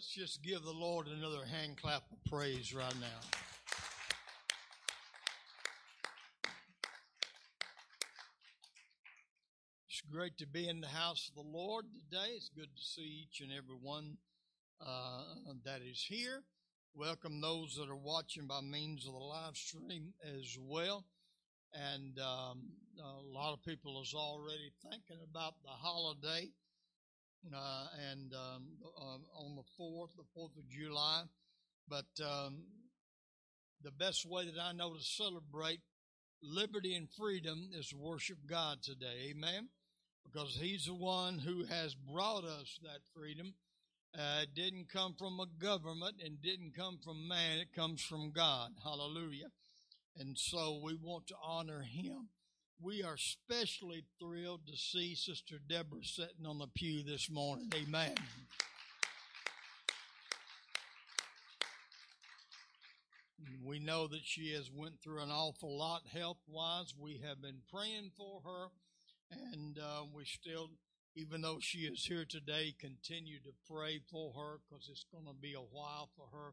Let's just give the Lord another hand clap of praise right now. It's great to be in the house of the Lord today. It's good to see each and every one uh, that is here. Welcome those that are watching by means of the live stream as well. And um, a lot of people is already thinking about the holiday uh, and um, uh, on the fourth, the Fourth of July. But um, the best way that I know to celebrate liberty and freedom is to worship God today. Amen. Because He's the one who has brought us that freedom. Uh, it didn't come from a government and didn't come from man. It comes from God. Hallelujah. And so we want to honor Him we are especially thrilled to see Sister Deborah sitting on the pew this morning. Amen. We know that she has went through an awful lot health wise. We have been praying for her, and uh, we still, even though she is here today, continue to pray for her because it's going to be a while for her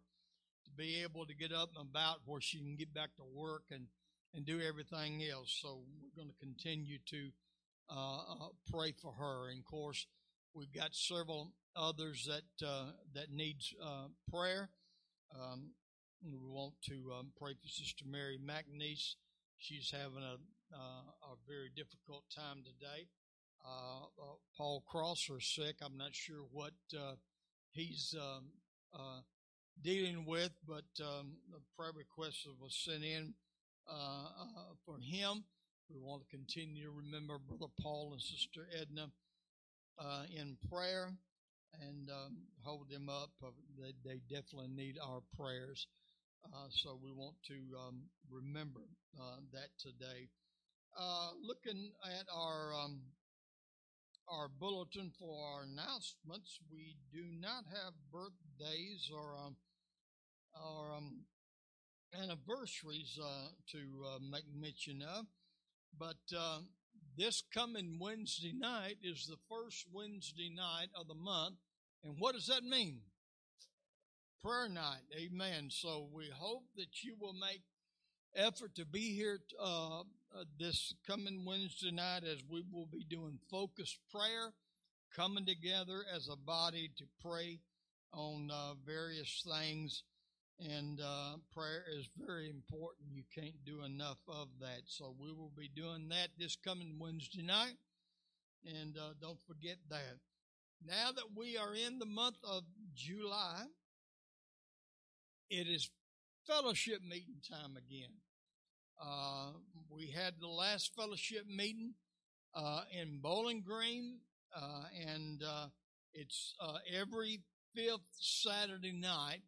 to be able to get up and about where she can get back to work and and do everything else. So we're going to continue to uh, uh, pray for her. And of course, we've got several others that uh, that needs uh, prayer. Um, we want to um, pray for Sister Mary McNeese. She's having a uh, a very difficult time today. Uh, Paul Crosser is sick. I'm not sure what he's um, dealing with, but um, the prayer request was sent in for him. We want to continue to remember Brother Paul and Sister Edna uh, in prayer and um, hold them up. They, they, definitely need our prayers. Uh, so we want to um, remember uh, that today. Uh, looking at our um, our bulletin for our announcements, we do not have birthdays or um, or um, anniversaries uh, to uh, make mention of. But uh, this coming Wednesday night is the first Wednesday night of the month. And what does that mean? Prayer night. Amen. So we hope that you will make effort to be here uh, uh, this coming Wednesday night as we will be doing focused prayer, coming together as a body to pray on uh, various things and uh, prayer is very important. You can't do enough of that. So we will be doing that this coming Wednesday night. And uh, don't forget that. Now that we are in the month of July, it is fellowship meeting time again. Uh, we had the last fellowship meeting uh, in Bowling Green, uh, and uh, it's every fifth Saturday night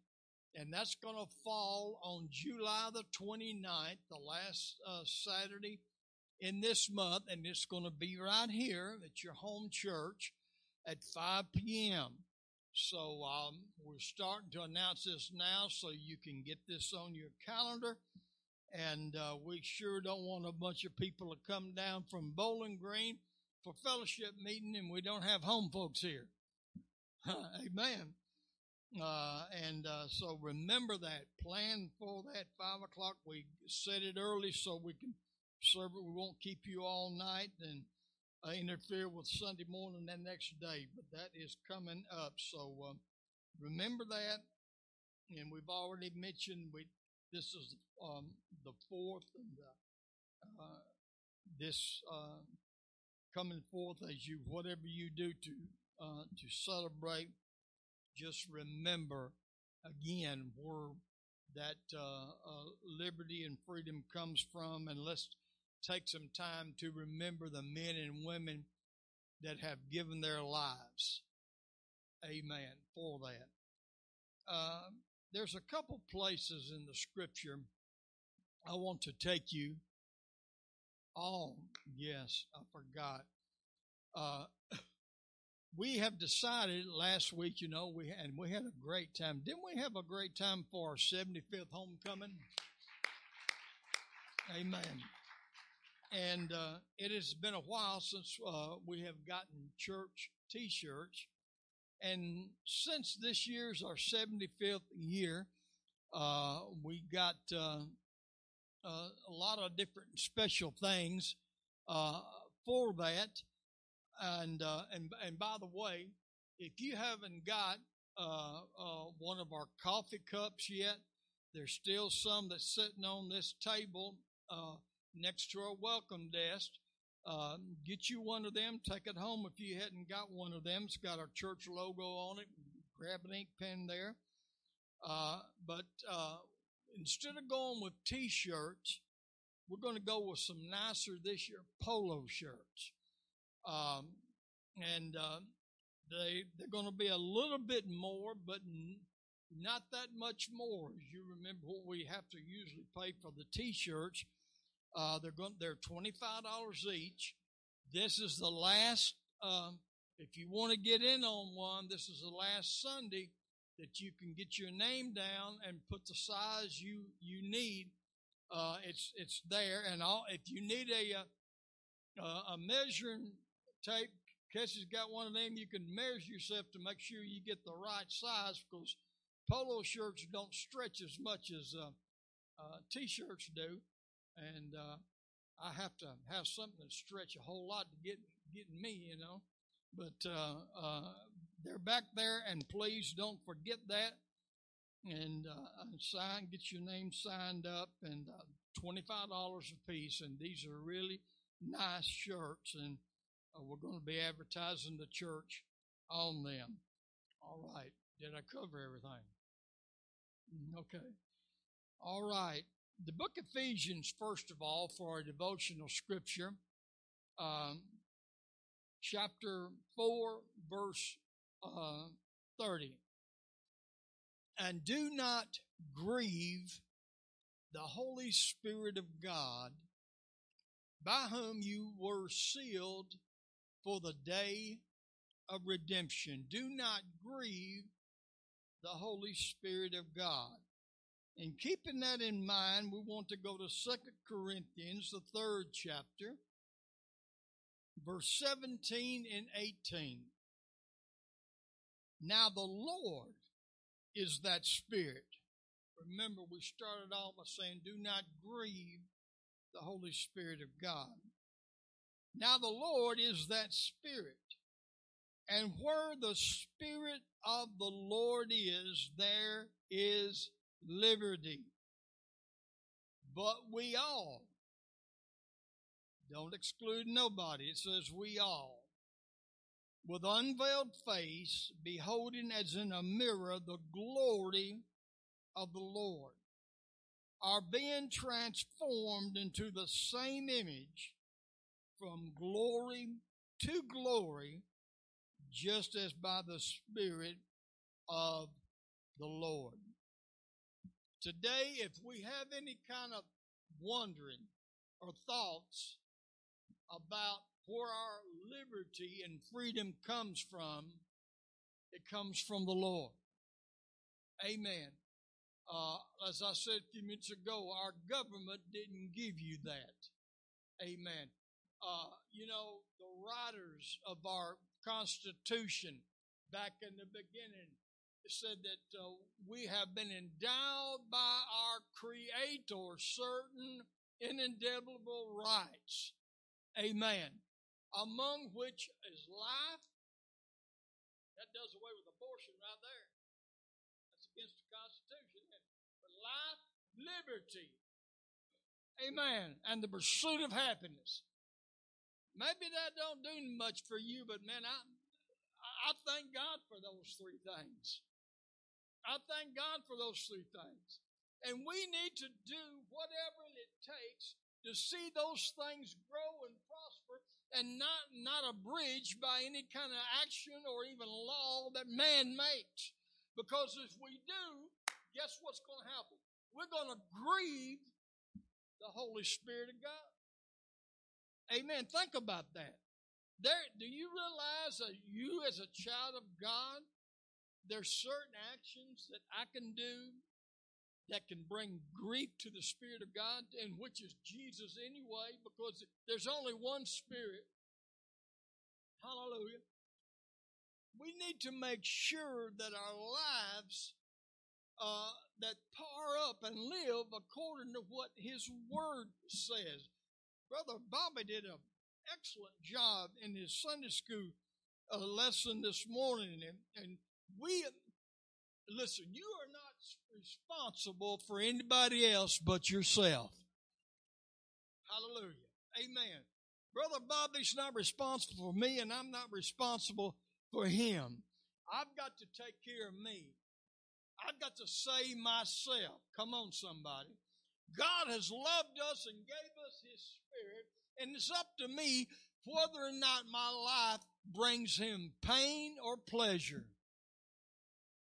and that's going to fall on July the 29th, the last uh, Saturday in this month, and it's going to be right here at your home church at 5 p.m. So um, we're starting to announce this now so you can get this on your calendar. And uh, we sure don't want a bunch of people to come down from Bowling Green for fellowship meeting and we don't have home folks here. Amen. Uh, and uh, so remember that. Plan for that five o'clock. We set it early so we can serve it. We won't keep you all night and uh, interfere with Sunday morning that next day. But that is coming up. So um, remember that. And we've already mentioned we. This is um, the fourth, and uh, uh, this uh, coming forth as you whatever you do to to celebrate just remember again where that uh, uh, liberty and freedom comes from, and let's take some time to remember the men and women that have given their lives. Amen. For that. Uh, there's a couple places in the scripture I want to take you. Oh, yes, I forgot. We have decided last week, you know, we and we had a great time. Didn't we have a great time for our 75th homecoming? Amen. And uh, it has been a while since uh, we have gotten church T-shirts, and since this year's our 75th year, uh, we got uh, uh, a lot of different special things uh, for that. And uh, and and by the way, if you haven't got uh, one of our coffee cups yet, there's still some that's sitting on this table next to our welcome desk. Uh, get you one of them. Take it home if you hadn't got one of them. It's got our church logo on it. Grab an ink pen there. Uh, but uh, instead of going with t-shirts, we're going to go with some nicer this year polo shirts. Um, and uh, they they're going to be a little bit more, but n- not that much more. As you remember, what we have to usually pay for the t-shirts uh, they're going, they're $25 each. This is the last, um, if you want to get in on one, this is the last Sunday that you can get your name down and put the size you, you need. Uh, it's, it's there. And all, if you need a, uh, a measuring tape, Kessie's got one of them, you can measure yourself to make sure you get the right size because polo shirts don't stretch as much as, uh, uh t-shirts do and uh, I have to have something to stretch a whole lot to get get me, you know. But uh, uh, they're back there, and please don't forget that. And uh, sign, get your name signed up, and uh, twenty five dollars a piece. And these are really nice shirts, and uh, we're going to be advertising the church on them. All right, did I cover everything? Okay. All right the book of Ephesians, first of all, for our devotional scripture, um, chapter 4, verse uh, 30. And do not grieve the Holy Spirit of God, by whom you were sealed for the day of redemption. Do not grieve the Holy Spirit of God. And keeping that in mind, we want to go to Second Corinthians, the third chapter, verse 17 and 18. Now the Lord is that Spirit. Remember, we started off by saying, do not grieve the Holy Spirit of God. Now the Lord is that Spirit. And where the Spirit of the Lord is, there is liberty. But we all, don't exclude nobody, it says we all, with unveiled face, beholding as in a mirror the glory of the Lord, are being transformed into the same image from glory to glory, just as by the Spirit of the Lord. Today, if we have any kind of wondering or thoughts about where our liberty and freedom comes from, it comes from the Lord. Amen. Uh, as I said a few minutes ago, our government didn't give you that. Amen. Uh, you know, the writers of our Constitution back in the beginning said that uh, we have been endowed by our Creator certain inalienable rights. Amen. Among which is life. That does away with abortion right there. That's against the Constitution. But life, liberty. Amen. And the pursuit of happiness. Maybe that don't do much for you, but man, I, I thank God for those three things. I thank God for those three things. And we need to do whatever it takes to see those things grow and prosper and not, not abridged by any kind of action or even law that man makes. Because if we do, guess what's going to happen? We're going to grieve the Holy Spirit of God. Amen. Think about that. There, do you realize that you as a child of God there's certain actions that I can do that can bring grief to the Spirit of God, and which is Jesus anyway, because there's only one Spirit. Hallelujah. we need to make sure that our lives uh, that par up and live according to what His Word says. Brother Bobby did an excellent job in his Sunday school uh, lesson this morning, and, and we listen. You are not responsible for anybody else but yourself. Hallelujah. Amen. Brother Bobby's not responsible for me, and I'm not responsible for him. I've got to take care of me. I've got to save myself. Come on, somebody. God has loved us and gave Spirit, and it's up to me whether or not my life brings Him pain or pleasure.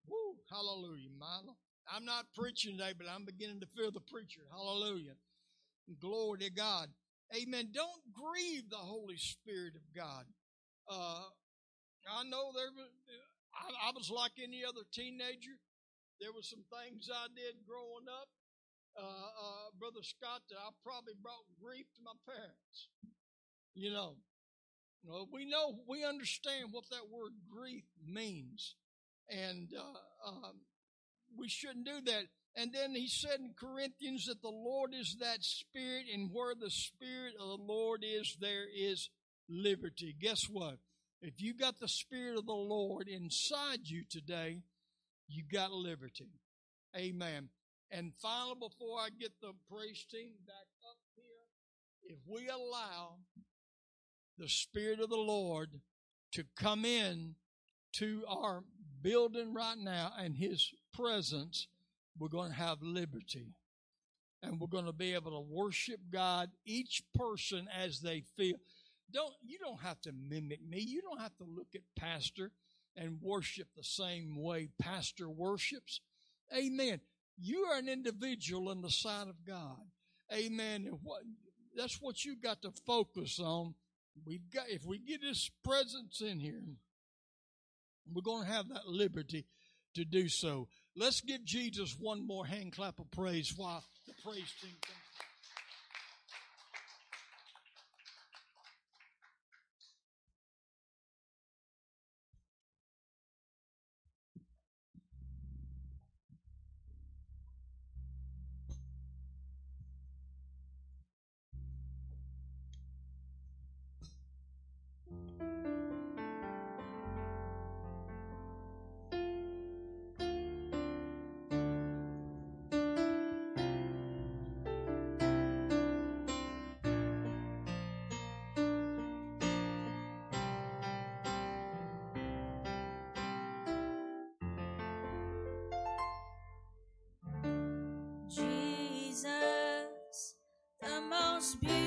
Woo, hallelujah, Milo. I'm not preaching today, but I'm beginning to feel the preacher. Hallelujah. Glory to God. Amen. Don't grieve the Holy Spirit of God. Uh, I know there I, I was like any other teenager. There were some things I did growing up, uh, uh, Brother Scott, that I probably brought grief to my parents. You know, you know, we know, we understand what that word grief means. And uh, um, we shouldn't do that. And then he said in Corinthians that the Lord is that Spirit, and where the Spirit of the Lord is, there is liberty. Guess what? If you got the Spirit of the Lord inside you today, you got liberty. Amen. And finally, before I get the praise team back up here, if we allow the Spirit of the Lord to come in to our building right now and His presence, we're going to have liberty. And we're going to be able to worship God, each person as they feel. Don't, you don't have to mimic me. You don't have to look at Pastor and worship the same way Pastor worships. Amen. You are an individual in the sight of God. Amen. What, that's what you got to focus on. We've got, if we get His presence in here, we're going to have that liberty to do so. Let's give Jesus one more hand clap of praise while the praise team comes. Jesus, the most beautiful.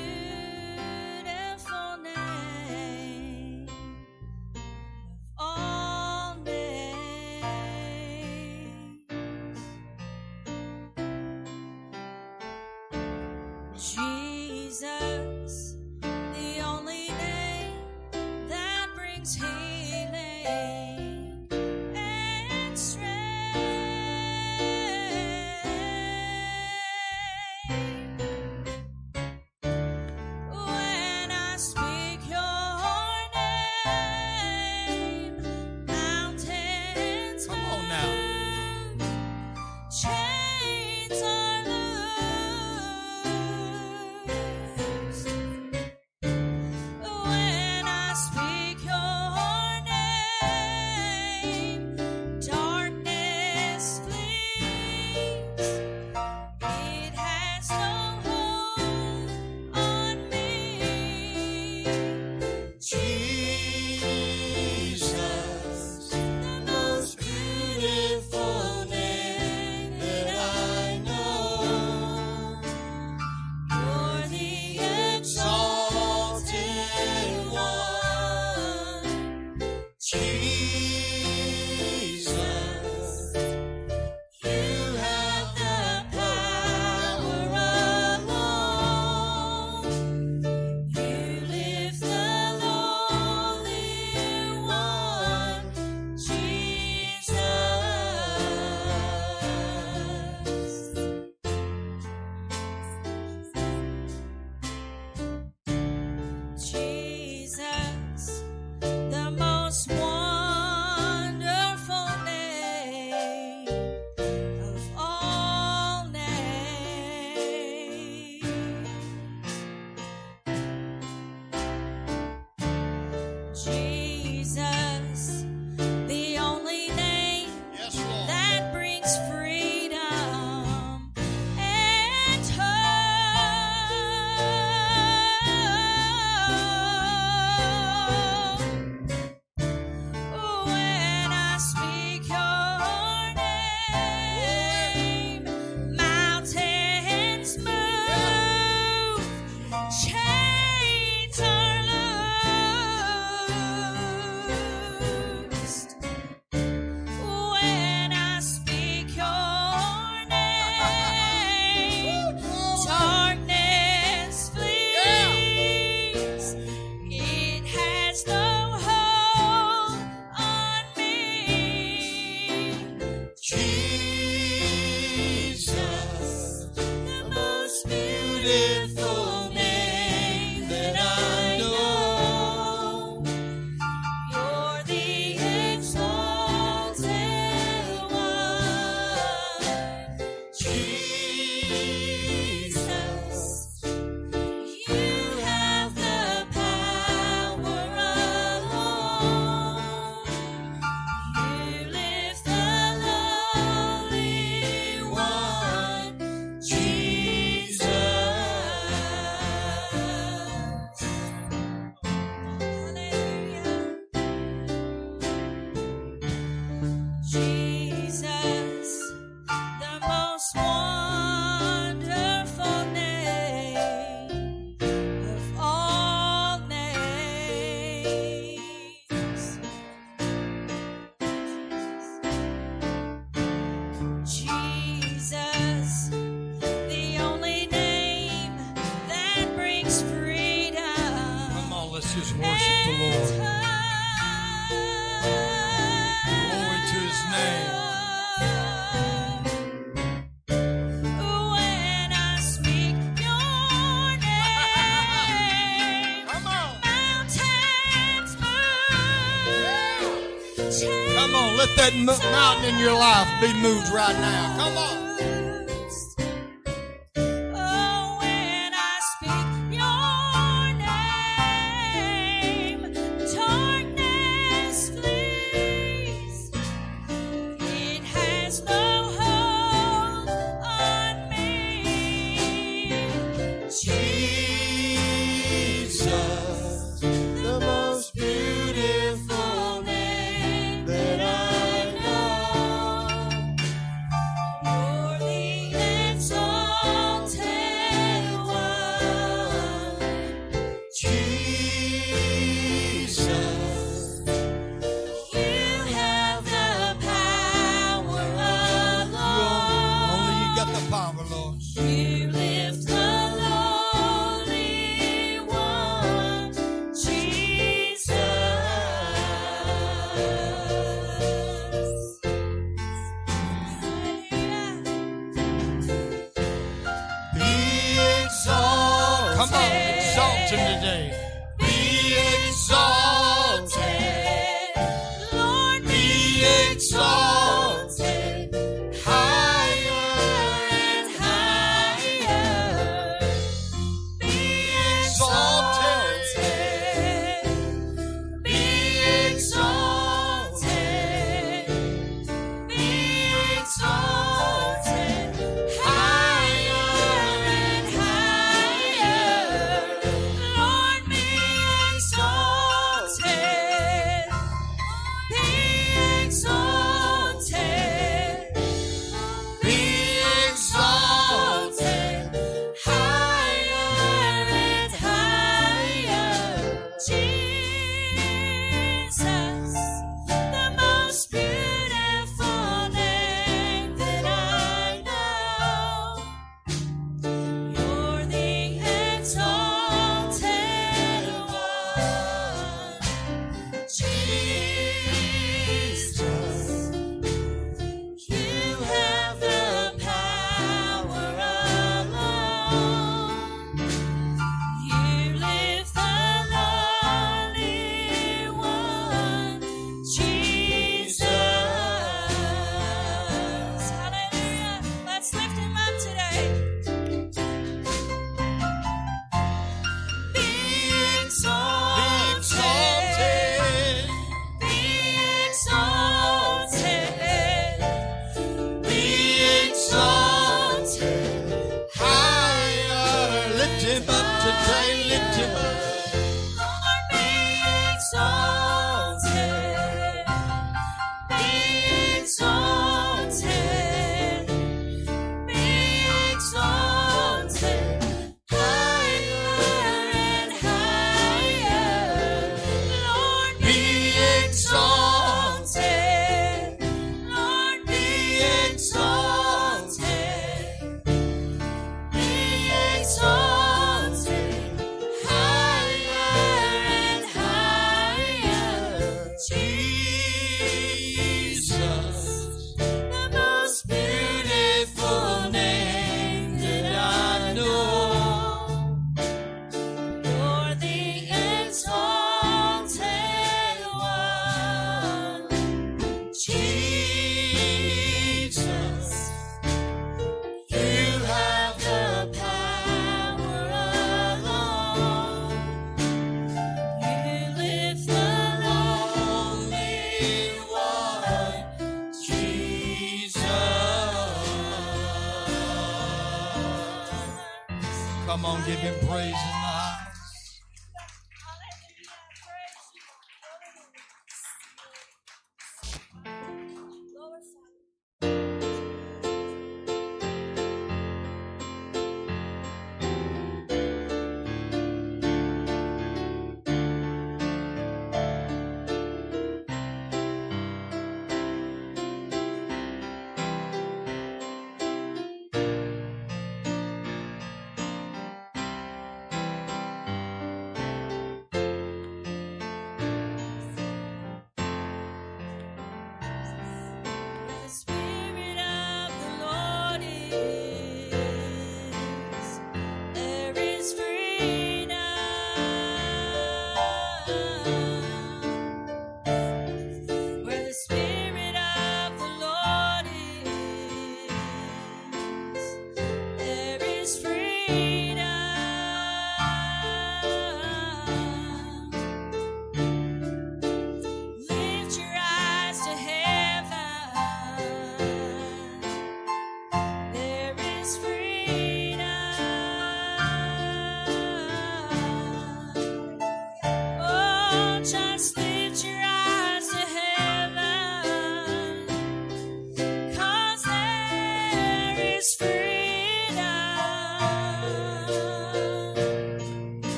That mountain in your life be moved right now.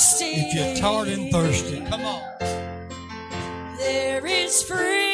thirsty, if you're tired and thirsty, come on. There is free.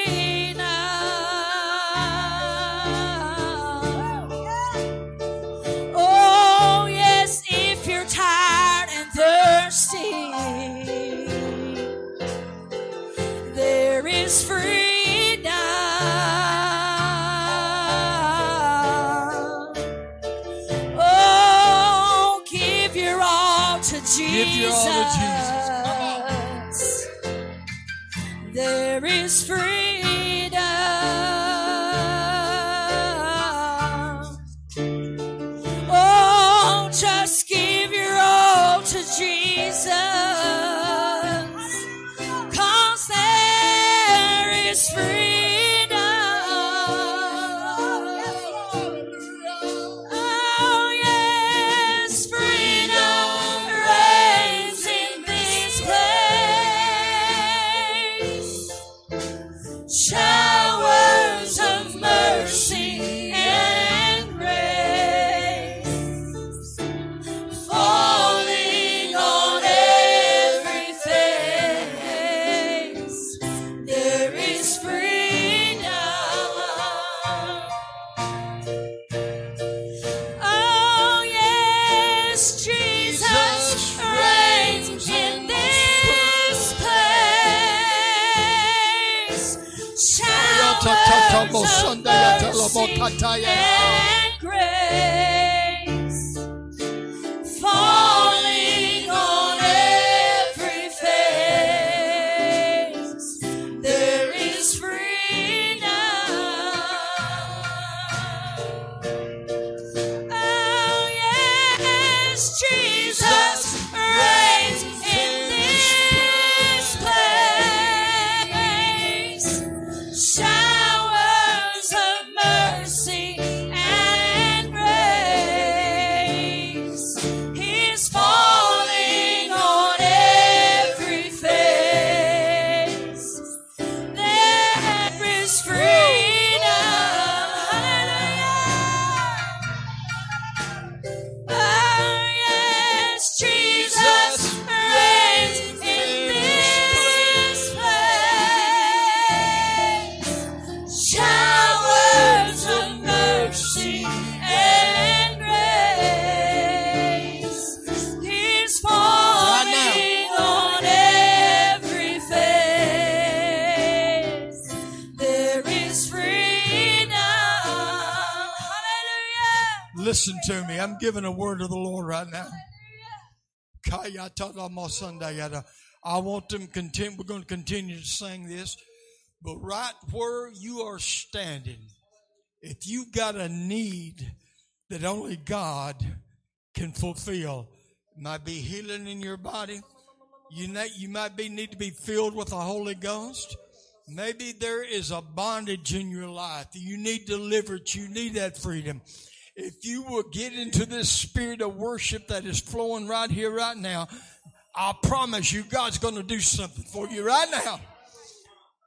I want them continue. We're going to continue to sing this, but right where you are standing, if you've got a need that only God can fulfill, it might be healing in your body. You know, you might be need to be filled with the Holy Ghost. Maybe there is a bondage in your life. You need deliverance. You need that freedom. If you will get into this spirit of worship that is flowing right here, right now, I promise you God's going to do something for you right now.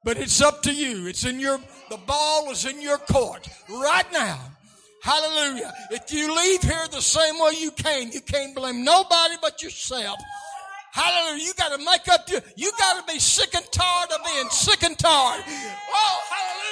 But it's up to you. It's in your, the ball is in your court right now. Hallelujah. If you leave here the same way you came, you can't blame nobody but yourself. Hallelujah. You got to make up your, you got to be sick and tired of being sick and tired. Oh, hallelujah.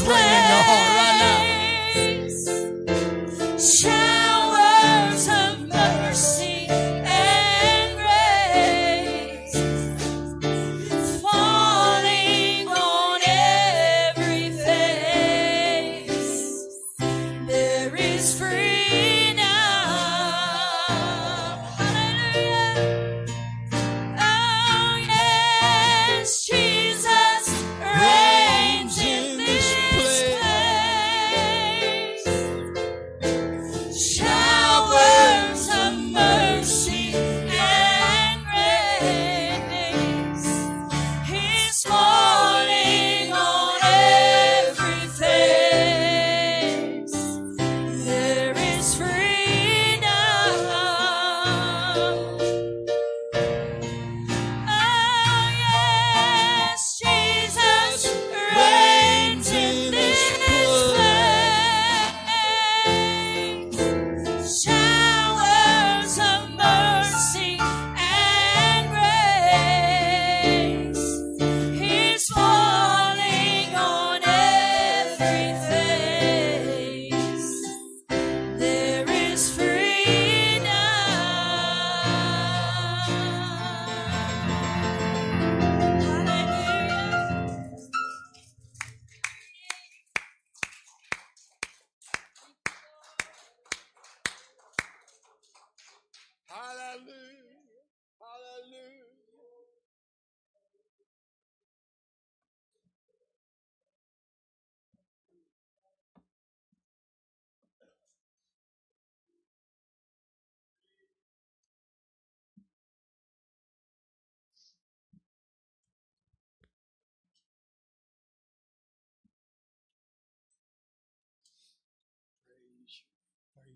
In your right now.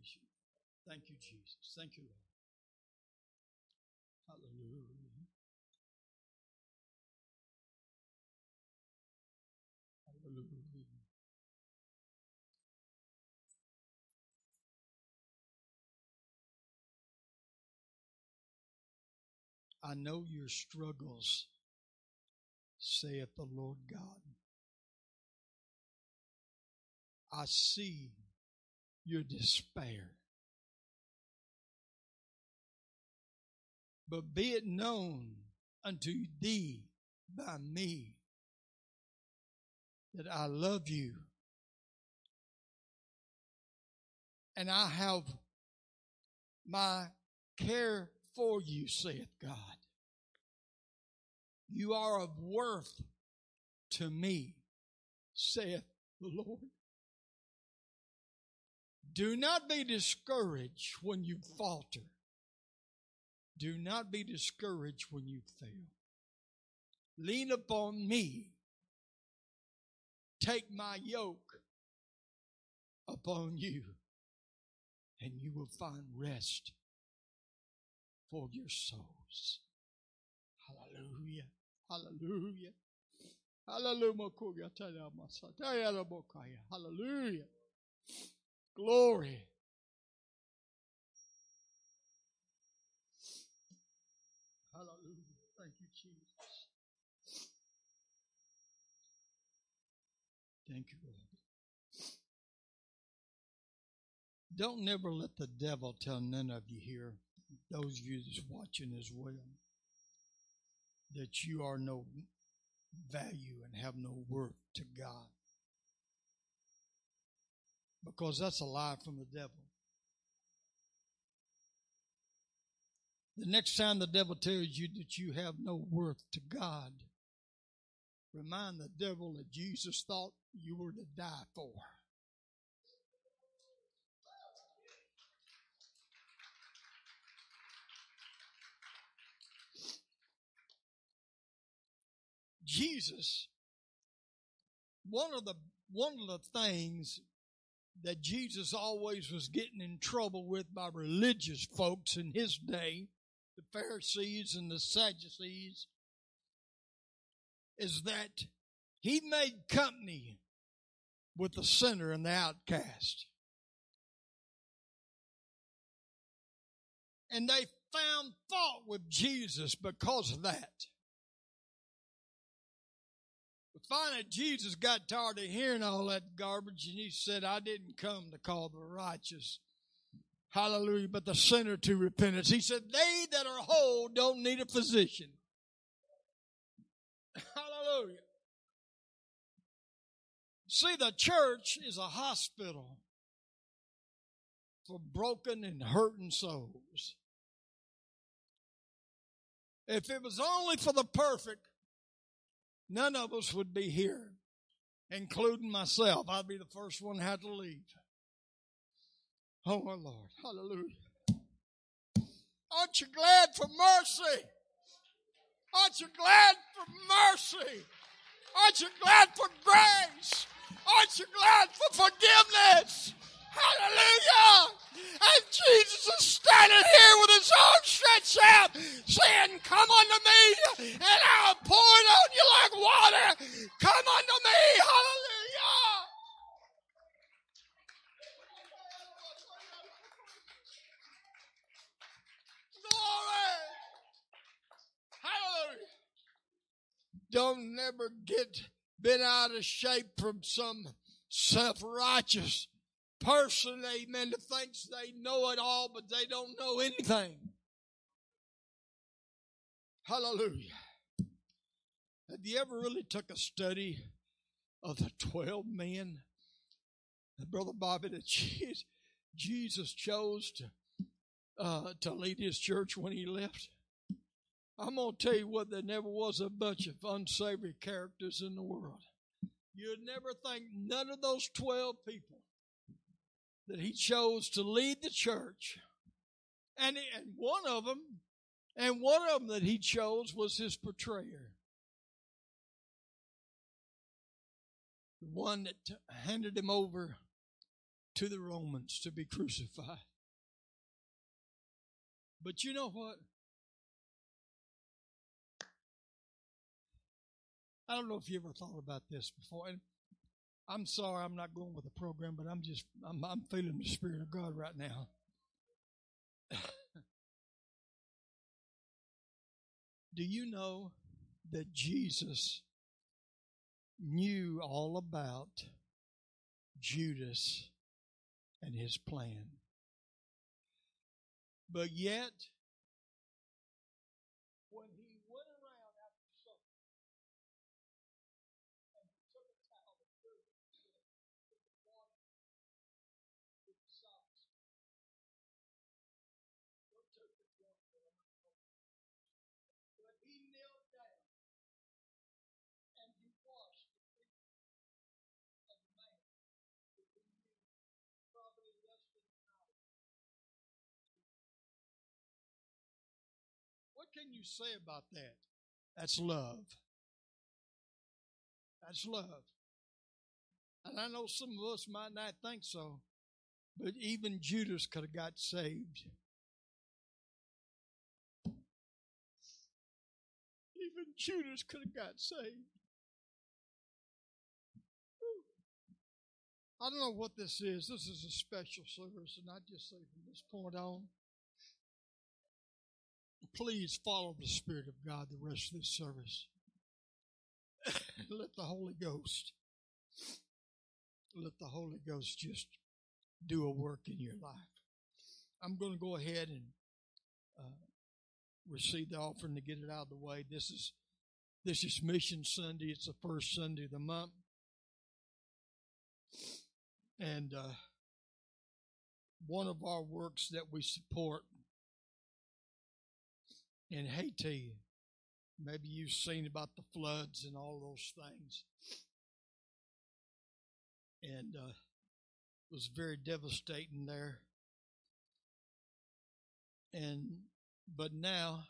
Praise you. Thank you, Jesus. Thank you, Lord. Hallelujah. Hallelujah. I know your struggles, saith the Lord God. I see your despair. But be it known unto thee by me that I love you and I have my care for you, saith God. You are of worth to me, saith the Lord. Do not be discouraged when you falter. Do not be discouraged when you fail. Lean upon me. Take my yoke upon you, and you will find rest for your souls. Hallelujah. Hallelujah. Hallelujah. Hallelujah. Glory. Hallelujah. Thank you, Jesus. Thank you, Lord. Don't never let the devil tell none of you here, those of you that's watching as well, that you are no value and have no worth to God. Because that's a lie from the devil. The next time the devil tells you that you have no worth to God, remind the devil that Jesus thought you were to die for. Jesus, one of the one of the things that Jesus always was getting in trouble with by religious folks in his day, the Pharisees and the Sadducees, is that he made company with the sinner and the outcast. And they found fault with Jesus because of that. Finally, Jesus got tired of hearing all that garbage and he said, I didn't come to call the righteous. Hallelujah, but the sinner to repentance. He said, They that are whole don't need a physician. Hallelujah. See, the church is a hospital for broken and hurting souls. If it was only for the perfect, none of us would be here, including myself. I'd be the first one had to leave. Oh, my Lord. Hallelujah. Aren't you glad for mercy? Aren't you glad for mercy? Aren't you glad for grace? Aren't you glad for forgiveness? Hallelujah! And Jesus is standing here with his arms stretched out, saying, Come unto me, and I'll pour it on you like water. Come unto me. Hallelujah! Glory! Hallelujah! Don't never get been out of shape from some self-righteous person, amen, that thinks they know it all, but they don't know anything. Hallelujah. Have you ever really took a study of the 12 men that Brother Bobby that Jesus chose to, uh, to lead his church when he left? I'm going to tell you what, there never was a bunch of unsavory characters in the world. You'd never think none of those 12 people that he chose to lead the church, and, and one of them, and one of them that he chose was his betrayer. The one that handed him over to the Romans to be crucified. But you know what? I don't know if you ever thought about this before. And I'm sorry I'm not going with the program, but I'm just I'm, I'm feeling the spirit of God right now. Do you know that Jesus knew all about Judas and his plan? But yet, can you say about that? That's love. That's love. And I know some of us might not think so, but even Judas could have got saved. Even Judas could have got saved. I don't know what this is. This is a special service, and I just say from this point on, please follow the Spirit of God the rest of this service. let the Holy Ghost, let the Holy Ghost just do a work in your life. I'm going to go ahead and uh, receive the offering to get it out of the way. This is this is Mission Sunday. It's the first Sunday of the month, and uh, one of our works that we support in Haiti. Maybe you've seen about the floods and all those things. And uh, it was very devastating there. And but now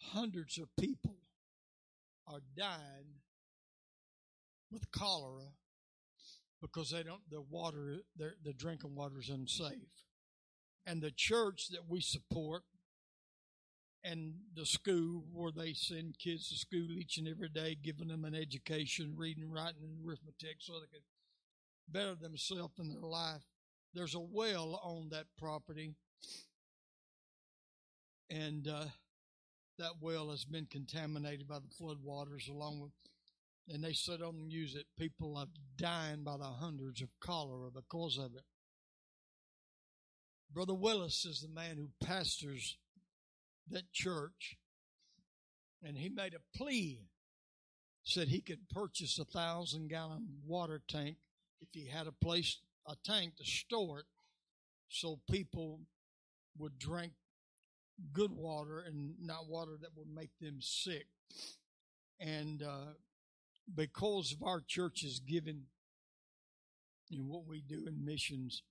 hundreds of people are dying with cholera because they don't the water their the drinking water is unsafe. And the church that we support and the school where they send kids to school each and every day, giving them an education, reading, writing, and arithmetic so they can better themselves in their life. There's a well on that property, and uh, that well has been contaminated by the flood waters along with and they sit on and use it. People are dying by the hundreds of cholera because of it. Brother Willis is the man who pastors that church, and he made a plea, said he could purchase a thousand gallon water tank if he had a place, a tank to store it, so people would drink good water and not water that would make them sick. And uh, because of our church's giving and what we do in missions,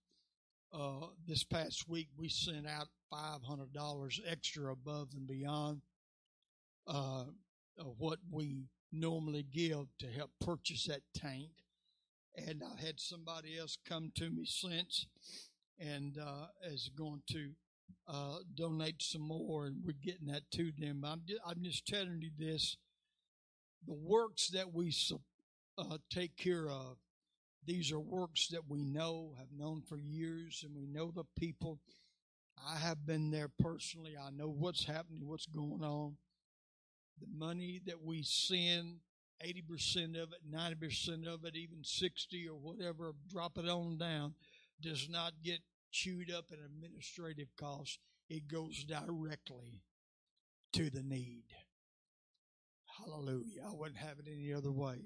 uh, this past week we sent out $500 extra above and beyond uh, what we normally give to help purchase that tank. And I had somebody else come to me since and uh, is going to uh, donate some more, and we're getting that to them. I'm just, I'm just telling you this the works that we uh, take care of, these are works that we know, have known for years, and we know the people. I have been there personally. I know what's happening, what's going on. The money that we send, 80% of it, 90% of it, even 60 or whatever, drop it on down, does not get chewed up in administrative costs. It goes directly to the need. Hallelujah. I wouldn't have it any other way.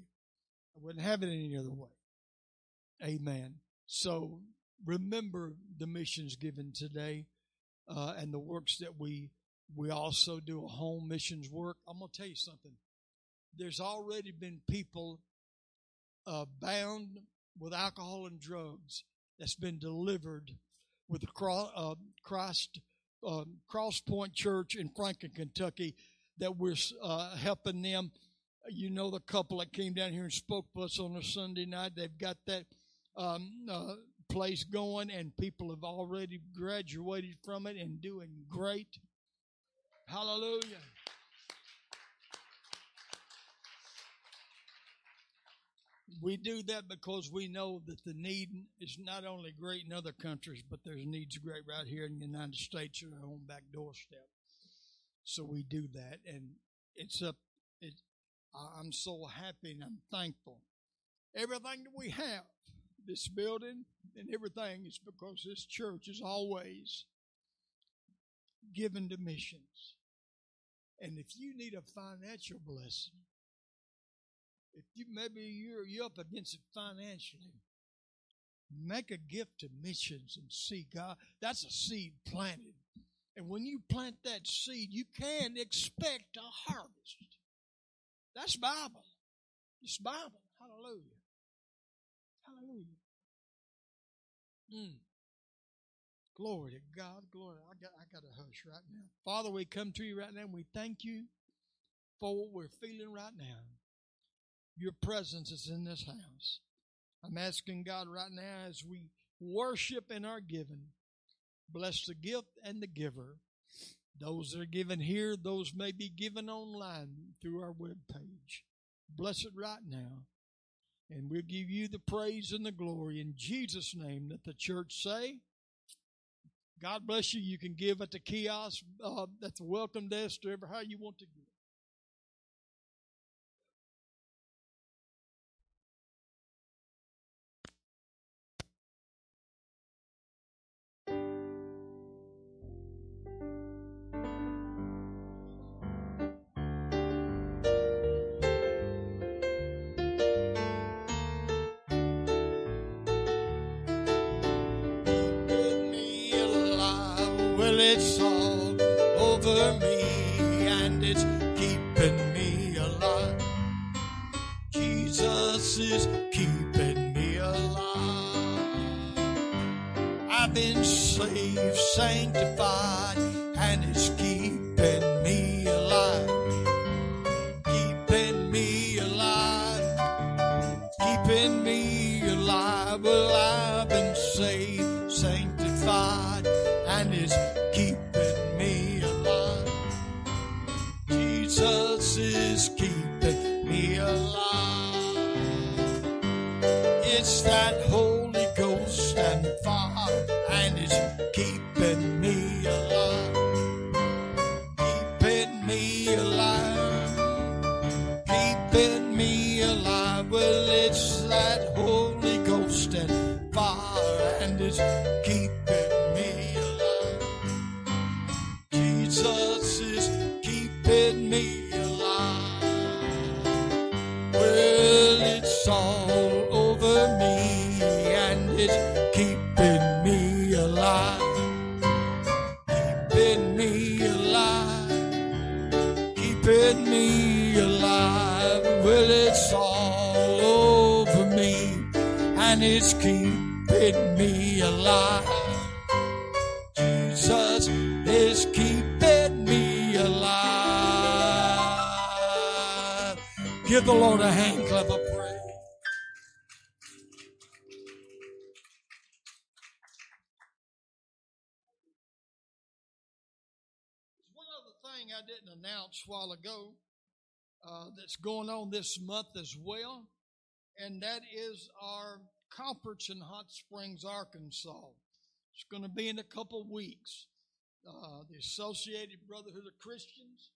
I wouldn't have it any other way. Amen. So remember the missions given today uh, and the works that we we also do a home missions work. I'm going to tell you something. There's already been people uh, bound with alcohol and drugs that's been delivered with the uh, Christ uh, Cross Point Church in Franklin, Kentucky that we're uh, helping them. You know, the couple that came down here and spoke to us on a Sunday night, they've got that um, uh, place going, and people have already graduated from it and doing great. Hallelujah. We do that because we know that the need is not only great in other countries, but there's needs great right here in the United States at our own back doorstep. So we do that, and it's up. It, I'm so happy and I'm thankful. Everything that we have, this building and everything, is because this church is always given to missions. And if you need a financial blessing, if you maybe you're you're up against it financially, make a gift to missions and see God. That's a seed planted and when you plant that seed, you can expect a harvest. That's Bible. It's Bible. Hallelujah. Hallelujah. Mm. Glory to God. Glory. I got I got a hush right now. Father, we come to you right now and we thank you for what we're feeling right now. Your presence is in this house. I'm asking God right now as we worship in our giving Bless the gift and the giver. Those that are given here, those may be given online through our web page. Bless it right now. And we'll give you the praise and the glory in Jesus' name. that the church say, God bless you. You can give at the kiosk, uh, at the welcome desk, or how you want to give. Is keeping me alive. I've been saved, sanctified, a while ago uh, that's going on this month as well, and that is our conference in Hot Springs, Arkansas. It's going to be in a couple weeks. Uh, the Associated Brotherhood of Christians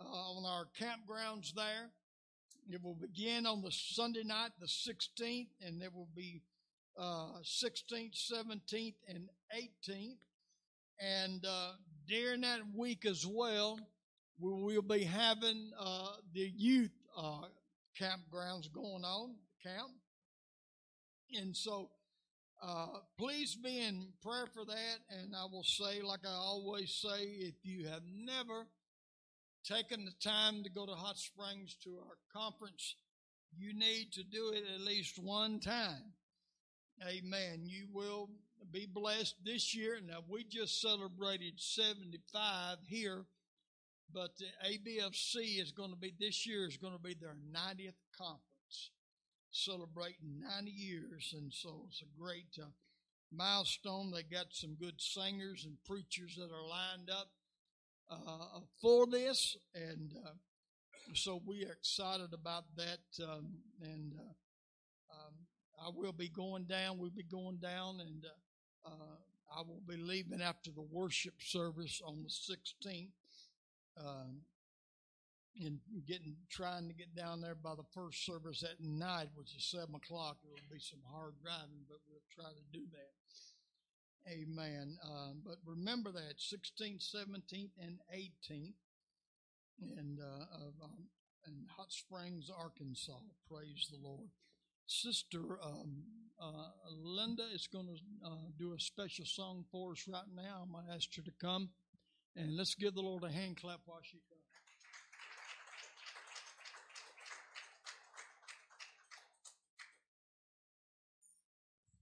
uh, on our campgrounds there. It will begin on the Sunday night, the 16th, and it will be uh, 16th, 17th, and 18th. And uh, during that week as well, we will be having uh, the youth uh, campgrounds going on, camp. And so uh, please be in prayer for that. And I will say, like I always say, if you have never taken the time to go to Hot Springs to our conference, you need to do it at least one time. Amen. You will be blessed this year. Now, we just celebrated 75 here, but the ABFC is going to be, this year is going to be their 90th conference, celebrating 90 years. And so it's a great uh, milestone. They got some good singers and preachers that are lined up uh, for this. And uh, so we are excited about that. Um, and uh, um, I will be going down. We'll be going down, and uh, uh, I will be leaving after the worship service on the 16th. Um, and getting trying to get down there by the first service at night, which is seven o'clock. It will be some hard driving, but we'll try to do that. Amen. Um, but remember that 16th, 17th, and 18th, and uh, of, um, in Hot Springs, Arkansas. Praise the Lord. Sister um, uh, Linda is going to uh, do a special song for us right now. I'm going to ask her to come, and let's give the Lord a hand clap while she comes.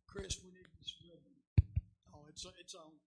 Chris, we need this ribbon. Oh, it's it's on.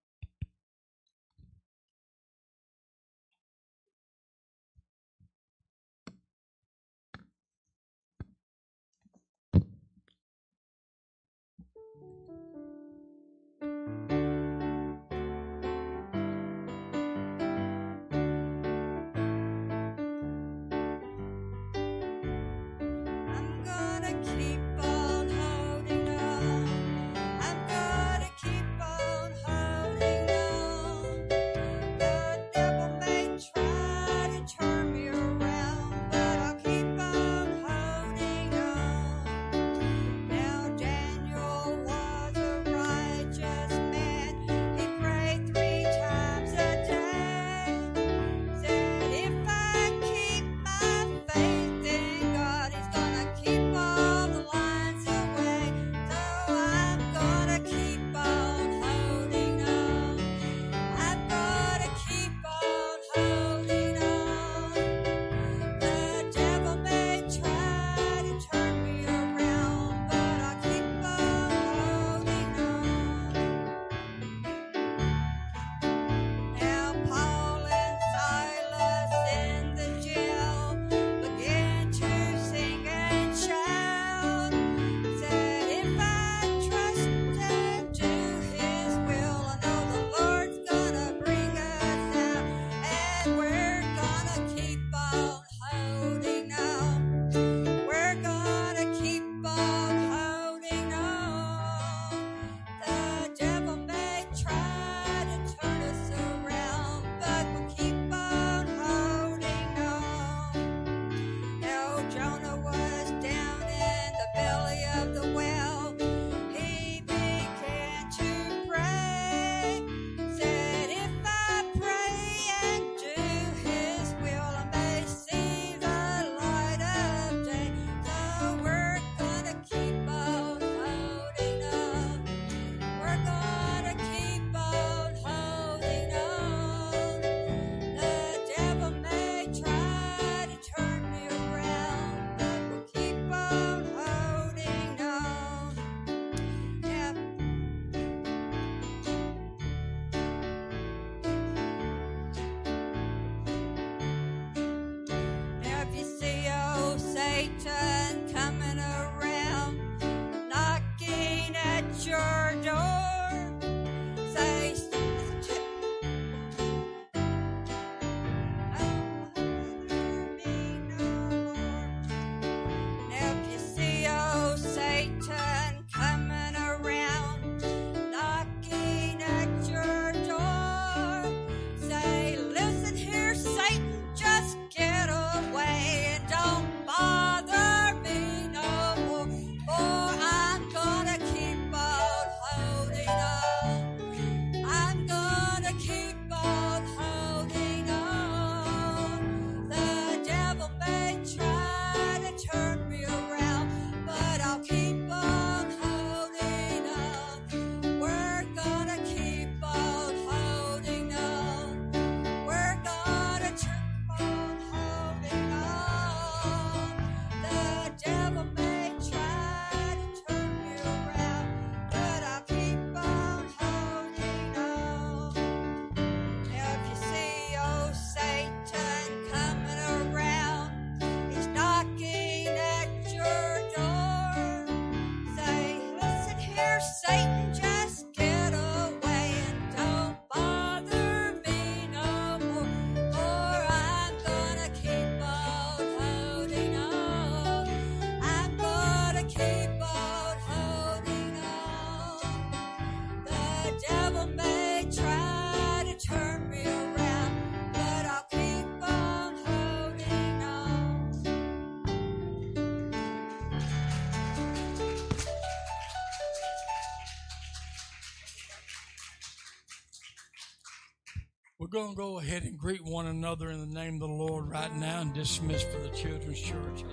Going to go ahead and greet one another in the name of the Lord right now and dismiss for the children's church.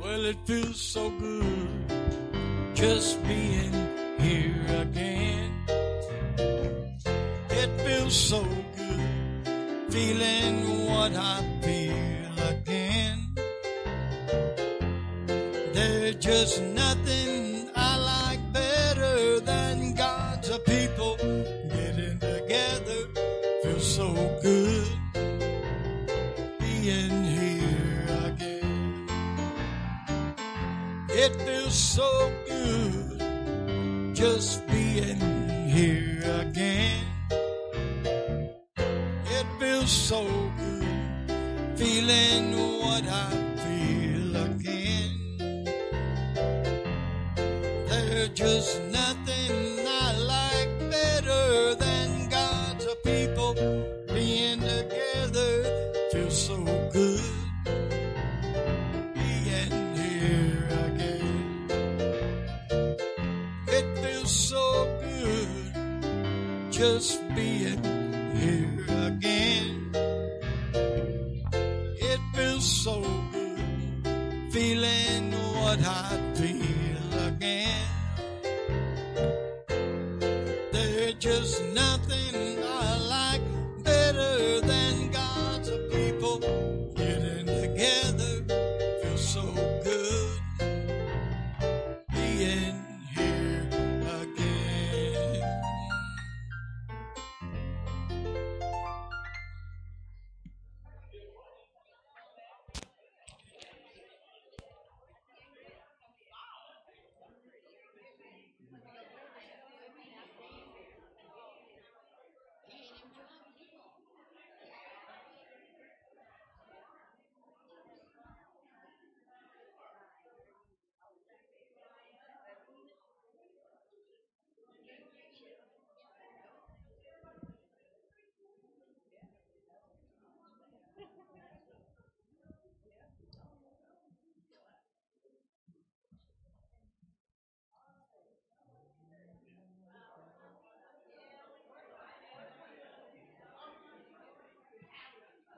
Well, it feels so good just being here again.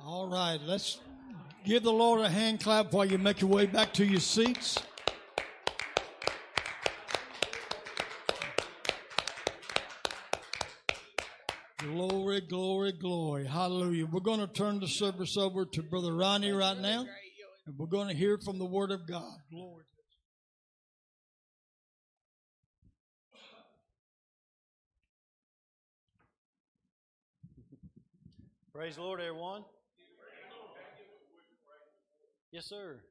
All right, let's give the Lord a hand clap while you make your way back to your seats. Glory, glory, glory. Hallelujah. We're going to turn the service over to Brother Ronnie right now, and we're going to hear from the Word of God. Glory. Praise the Lord, everyone. Yes, sir.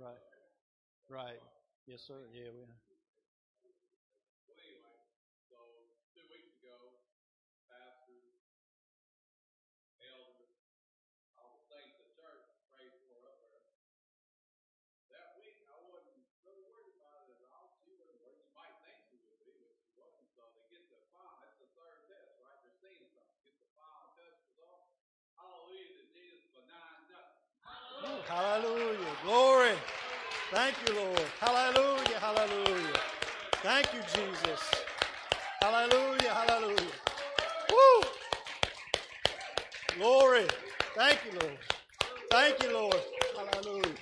Right. Right. Yes, sir. Yeah, we. Hallelujah. Glory. Thank you, Lord. Hallelujah. Hallelujah. Thank you, Jesus. Hallelujah. Hallelujah. Woo. Glory. Thank you, Lord. Thank you, Lord. Hallelujah.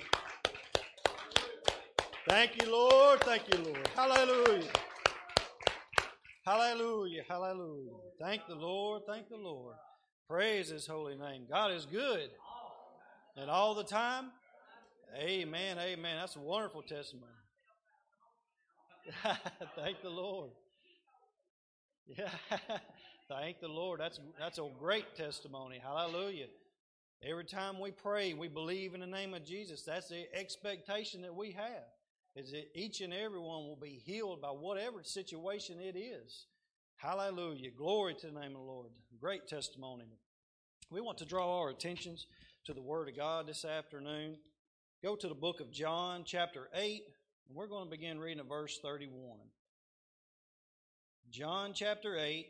Thank you, Lord. Thank you, Lord. Hallelujah. Hallelujah. Hallelujah. Thank the Lord. Thank the Lord. Praise his holy name. God is good. And all the time? Amen, amen. That's a wonderful testimony. Thank the Lord. Yeah. Thank the Lord. That's that's a great testimony. Hallelujah. Every time we pray, we believe in the name of Jesus. That's the expectation that we have. Is that each and every one will be healed by whatever situation it is. Hallelujah. Glory to the name of the Lord. Great testimony. We want to draw our attentions to the Word of God this afternoon. Go to the book of John, chapter 8, and we're going to begin reading at verse 31. John chapter 8,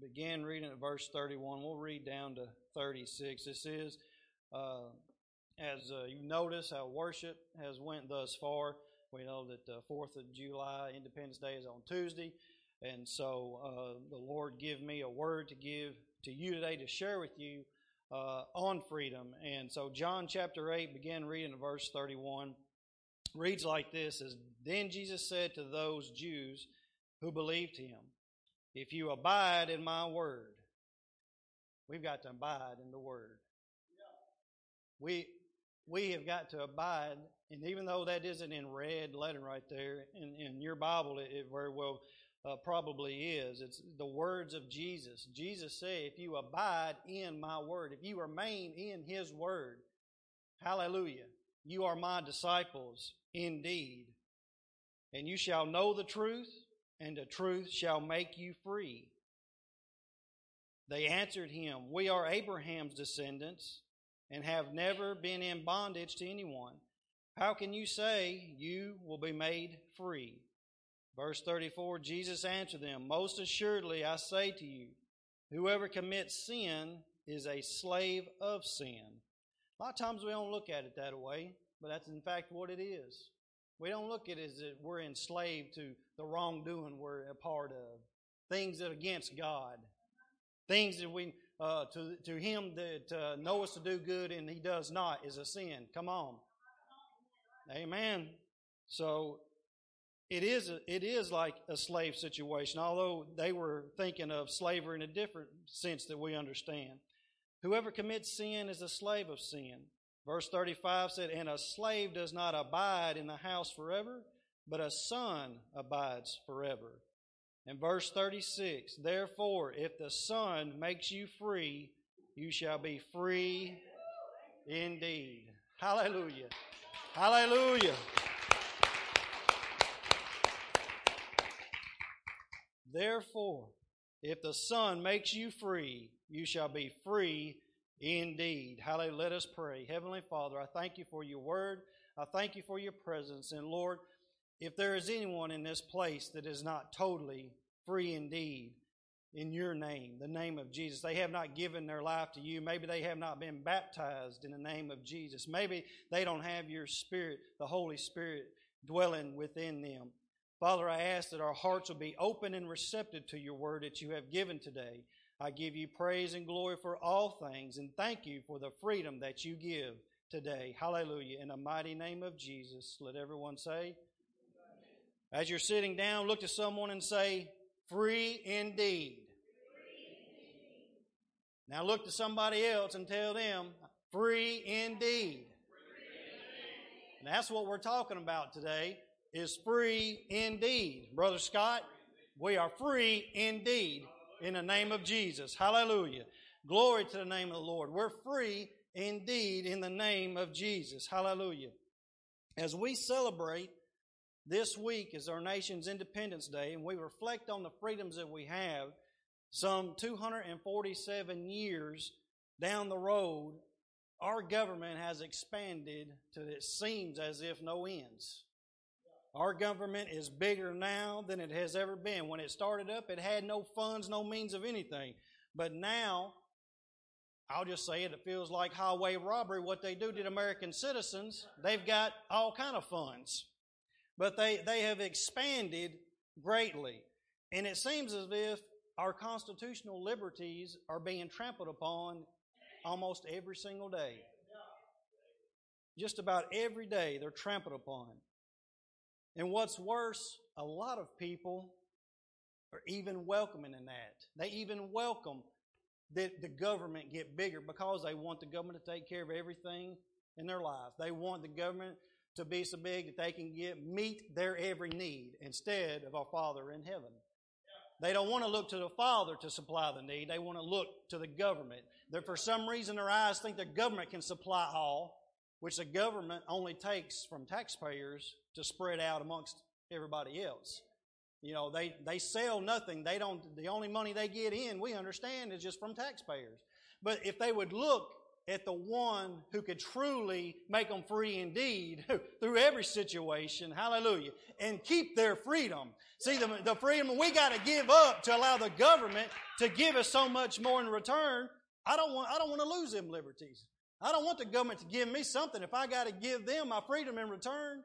begin reading at verse 31. We'll read down to 36. This is, uh, as uh, you notice, how worship has went thus far. We know that the 4th of July, Independence Day, is on Tuesday. And so uh, the Lord give me a word to give to you today to share with you uh, on freedom. And so John chapter 8, begin reading at verse 31, reads like this, as Then Jesus said to those Jews who believed him, If you abide in my word, we've got to abide in the word. We, we have got to abide, and even though that isn't in red letter right there, in, in your Bible, it, it very well uh, probably is. It's the words of Jesus. Jesus said, If you abide in my word, if you remain in his word, hallelujah, you are my disciples indeed. And you shall know the truth, and the truth shall make you free. They answered him, We are Abraham's descendants and have never been in bondage to anyone. How can you say you will be made free? Verse 34 Jesus answered them, Most assuredly I say to you, whoever commits sin is a slave of sin. A lot of times we don't look at it that way, but that's in fact what it is. We don't look at it as that we're enslaved to the wrongdoing we're a part of, things that are against God, things that we uh, to to Him that uh, know us to do good and He does not is a sin. Come on, Amen. So it is it is like a slave situation, although they were thinking of slavery in a different sense that we understand. Whoever commits sin is a slave of sin. Verse 35 said, And a slave does not abide in the house forever, but a son abides forever. And verse 36, Therefore, if the Son makes you free, you shall be free indeed. Hallelujah. Hallelujah. Therefore, if the Son makes you free, you shall be free indeed. Hallelujah. Let us pray. Heavenly Father, I thank you for your word. I thank you for your presence. And Lord, if there is anyone in this place that is not totally free indeed, in your name, the name of Jesus. They have not given their life to you. Maybe they have not been baptized in the name of Jesus. Maybe they don't have your Spirit, the Holy Spirit, dwelling within them. Father, I ask that our hearts will be open and receptive to your word that you have given today. I give you praise and glory for all things and thank you for the freedom that you give today. Hallelujah. In the mighty name of Jesus, let everyone say, as you're sitting down, look to someone and say, free indeed. Now look to somebody else and tell them, free indeed. And that's what we're talking about today is free indeed. Brother Scott, we are free indeed in the name of Jesus. Hallelujah. Glory to the name of the Lord. We're free indeed in the name of Jesus. Hallelujah. As we celebrate this week is our nation's Independence Day, and we reflect on the freedoms that we have some 247 years down the road. Our government has expanded to it seems as if no ends. Our government is bigger now than it has ever been. When it started up, it had no funds, no means of anything. But now, I'll just say it, it feels like highway robbery. What they do to American citizens, they've got all kind of funds. But they, they have expanded greatly. And it seems as if our constitutional liberties are being trampled upon almost every single day. Just about every day they're trampled upon. And what's worse, a lot of people are even welcoming in that. They even welcome that the government get bigger because they want the government to take care of everything in their life. They want the government to be so big that they can get meet their every need instead of our Father in heaven. They don't want to look to the Father to supply the need. They want to look to the government. That for some reason their eyes think the government can supply all, which the government only takes from taxpayers to spread out amongst everybody else. You know, they, they sell nothing. They don't, the only money they get in, we understand, is just from taxpayers. But if they would look at the one who could truly make them free indeed through every situation, hallelujah, and keep their freedom. See, the, the freedom we got to give up to allow the government to give us so much more in return. I don't want, I don't want to lose them liberties. I don't want the government to give me something if I got to give them my freedom in return.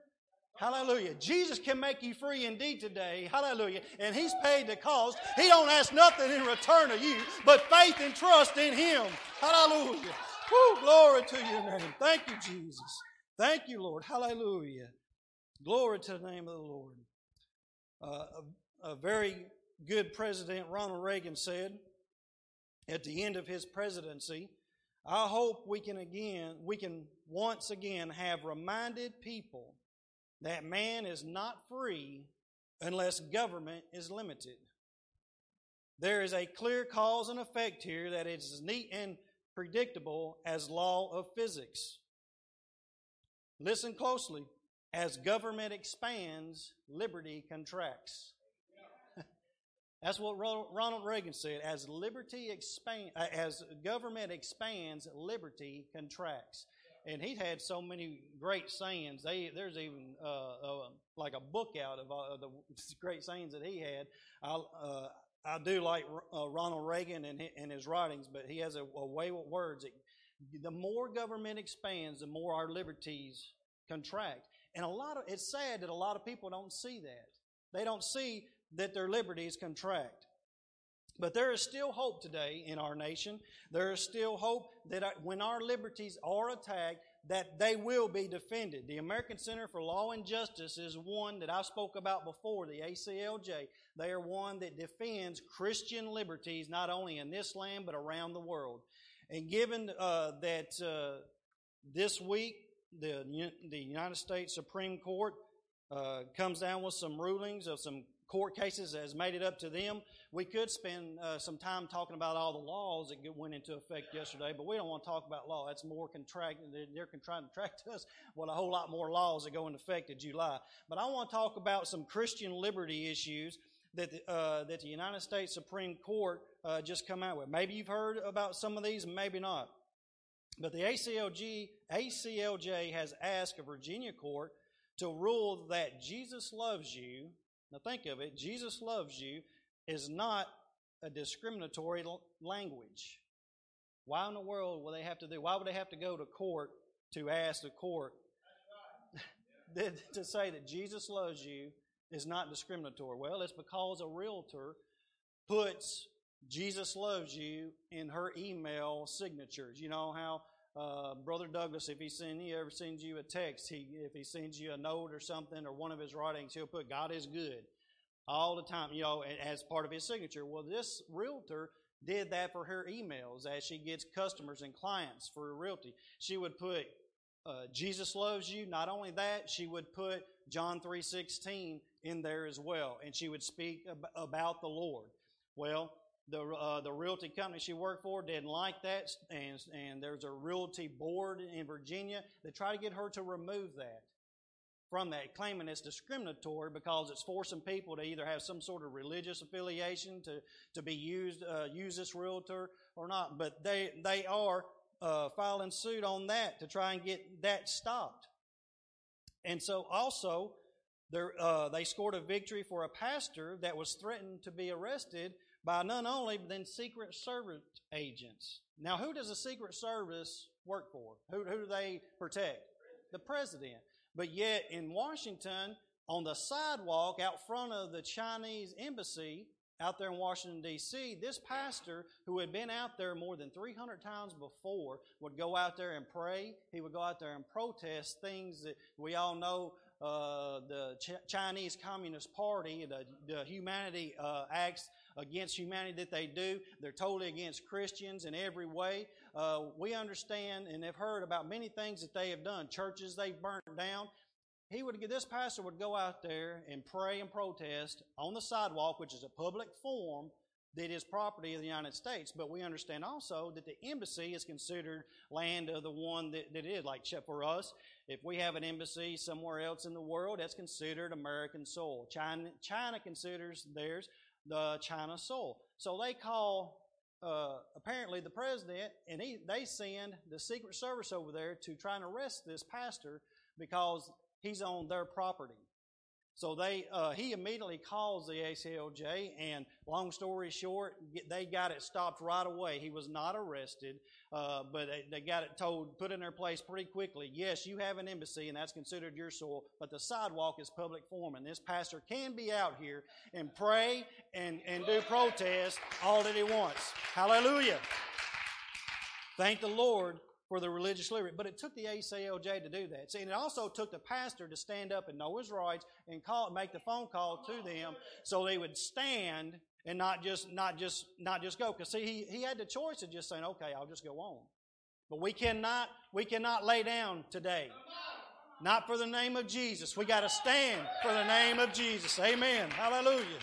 Hallelujah. Jesus can make you free indeed today. Hallelujah. And He's paid the cost. He don't ask nothing in return of you, but faith and trust in Him. Hallelujah. Woo, glory to your name. Thank you, Jesus. Thank you, Lord. Hallelujah. Glory to the name of the Lord. Uh, a, a very good president, Ronald Reagan, said at the end of his presidency, I hope we can again, we can once again have reminded people that man is not free unless government is limited. There is a clear cause and effect here that is neat and predictable as law of physics. Listen closely. As government expands, liberty contracts. That's what Ronald Reagan said. As liberty expand, uh, as government expands, liberty contracts and he had so many great sayings. They, there's even uh, uh, like a book out of uh, the great sayings that he had. I, uh, I do like uh, Ronald Reagan and, and his writings, but he has a, a way with words. It, the more government expands, the more our liberties contract. And a lot of it's sad that a lot of people don't see that. They don't see that their liberties contract. But there is still hope today in our nation. There is still hope that when our liberties are attacked, that they will be defended. The American Center for Law and Justice is one that I spoke about before, the ACLJ. They are one that defends Christian liberties not only in this land but around the world. And given uh, that uh, this week the, the United States Supreme Court uh, comes down with some rulings of some court cases has made it up to them. We could spend uh, some time talking about all the laws that went into effect yesterday, but we don't want to talk about law. That's more contract. They're trying to track us with a whole lot more laws that go into effect in July. But I want to talk about some Christian liberty issues that the, uh, that the United States Supreme Court uh, just come out with. Maybe you've heard about some of these, maybe not. But the ACLG, ACLJ has asked a Virginia court to rule that Jesus loves you now think of it. Jesus loves you is not a discriminatory language. Why in the world will they have to do? Why would they have to go to court to ask the court to say that Jesus loves you is not discriminatory? Well, it's because a realtor puts Jesus loves you in her email signatures. You know how uh, Brother Douglas, if he sends he ever sends you a text, he if he sends you a note or something or one of his writings, he'll put God is good all the time, you know, as part of his signature. Well, this realtor did that for her emails as she gets customers and clients for realty. She would put uh, Jesus loves you. Not only that, she would put John 3:16 in there as well, and she would speak ab- about the Lord. Well, the uh, the realty company she worked for didn't like that, and and there's a realty board in Virginia that tried to get her to remove that from that, claiming it's discriminatory because it's forcing people to either have some sort of religious affiliation to to be used uh, use this realtor or not. But they they are uh, filing suit on that to try and get that stopped. And so also uh, they scored a victory for a pastor that was threatened to be arrested by none only then Secret Service agents. Now, who does the Secret Service work for? Who, who do they protect? The president. But yet in Washington, on the sidewalk out front of the Chinese embassy, out there in Washington, D.C., this pastor who had been out there more than 300 times before would go out there and pray. He would go out there and protest things that we all know uh, the Ch- Chinese Communist Party, the, the humanity uh, acts against humanity that they do. They're totally against Christians in every way. Uh, we understand and have heard about many things that they have done. Churches they've burnt down. He would this pastor would go out there and pray and protest on the sidewalk, which is a public forum that is property of the United States. But we understand also that the embassy is considered land of the one that, that is. Like for us, if we have an embassy somewhere else in the world, that's considered American soil. China, China considers theirs the China soil. So they call uh, apparently the president, and he, they send the Secret Service over there to try and arrest this pastor because he's on their property. So they, uh, he immediately calls the ACLJ, and long story short, they got it stopped right away. He was not arrested, uh, but they got it told, put in their place pretty quickly. Yes, you have an embassy, and that's considered your soil, but the sidewalk is public forum, and this pastor can be out here and pray and, and do protest all that he wants. Hallelujah. Thank the Lord for the religious liberty. But it took the ACLJ to do that. See, and it also took the pastor to stand up and know his rights and call, make the phone call to them so they would stand and not just, not just, not just go. Because see, he, he had the choice of just saying, okay, I'll just go on. But we cannot, we cannot lay down today. Not for the name of Jesus. We got to stand for the name of Jesus. Amen. Hallelujah.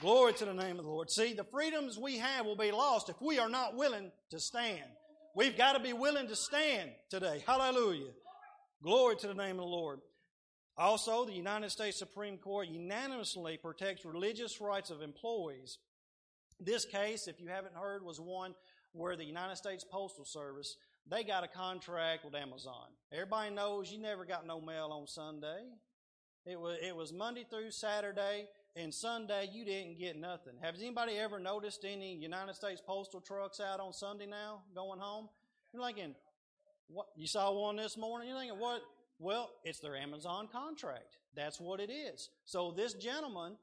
Glory to the name of the Lord. See, the freedoms we have will be lost if we are not willing to stand. We've got to be willing to stand today. Hallelujah. Glory to the name of the Lord. Also, the United States Supreme Court unanimously protects religious rights of employees. This case, if you haven't heard, was one where the United States Postal Service they got a contract with Amazon. Everybody knows you never got no mail on Sunday. It was it was Monday through Saturday, and Sunday you didn't get nothing. Has anybody ever noticed any United States postal trucks out on Sunday now going home? You're thinking, what? You saw one this morning. You're thinking, what? Well, it's their Amazon contract. That's what it is. So this gentleman,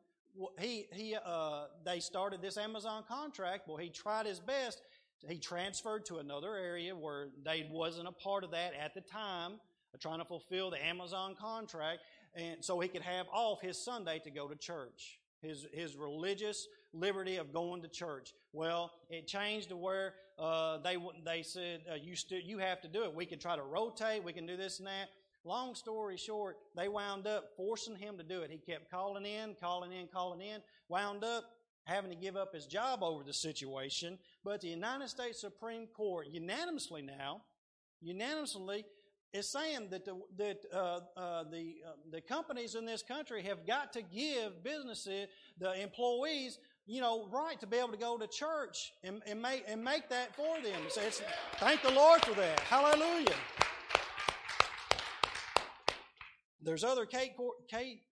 he he uh, they started this Amazon contract. Well, he tried his best. He transferred to another area where they wasn't a part of that at the time, trying to fulfill the Amazon contract and so he could have off his Sunday to go to church. His his religious liberty of going to church. Well, it changed to where uh, they they said uh, you st- you have to do it. We can try to rotate. We can do this and that. Long story short, they wound up forcing him to do it. He kept calling in, calling in, calling in. Wound up having to give up his job over the situation. But the United States Supreme Court unanimously now, unanimously is saying that the that uh, uh, the uh, the companies in this country have got to give businesses the employees you know right to be able to go to church and, and make and make that for them. It's, thank the Lord for that. Hallelujah. There's other court,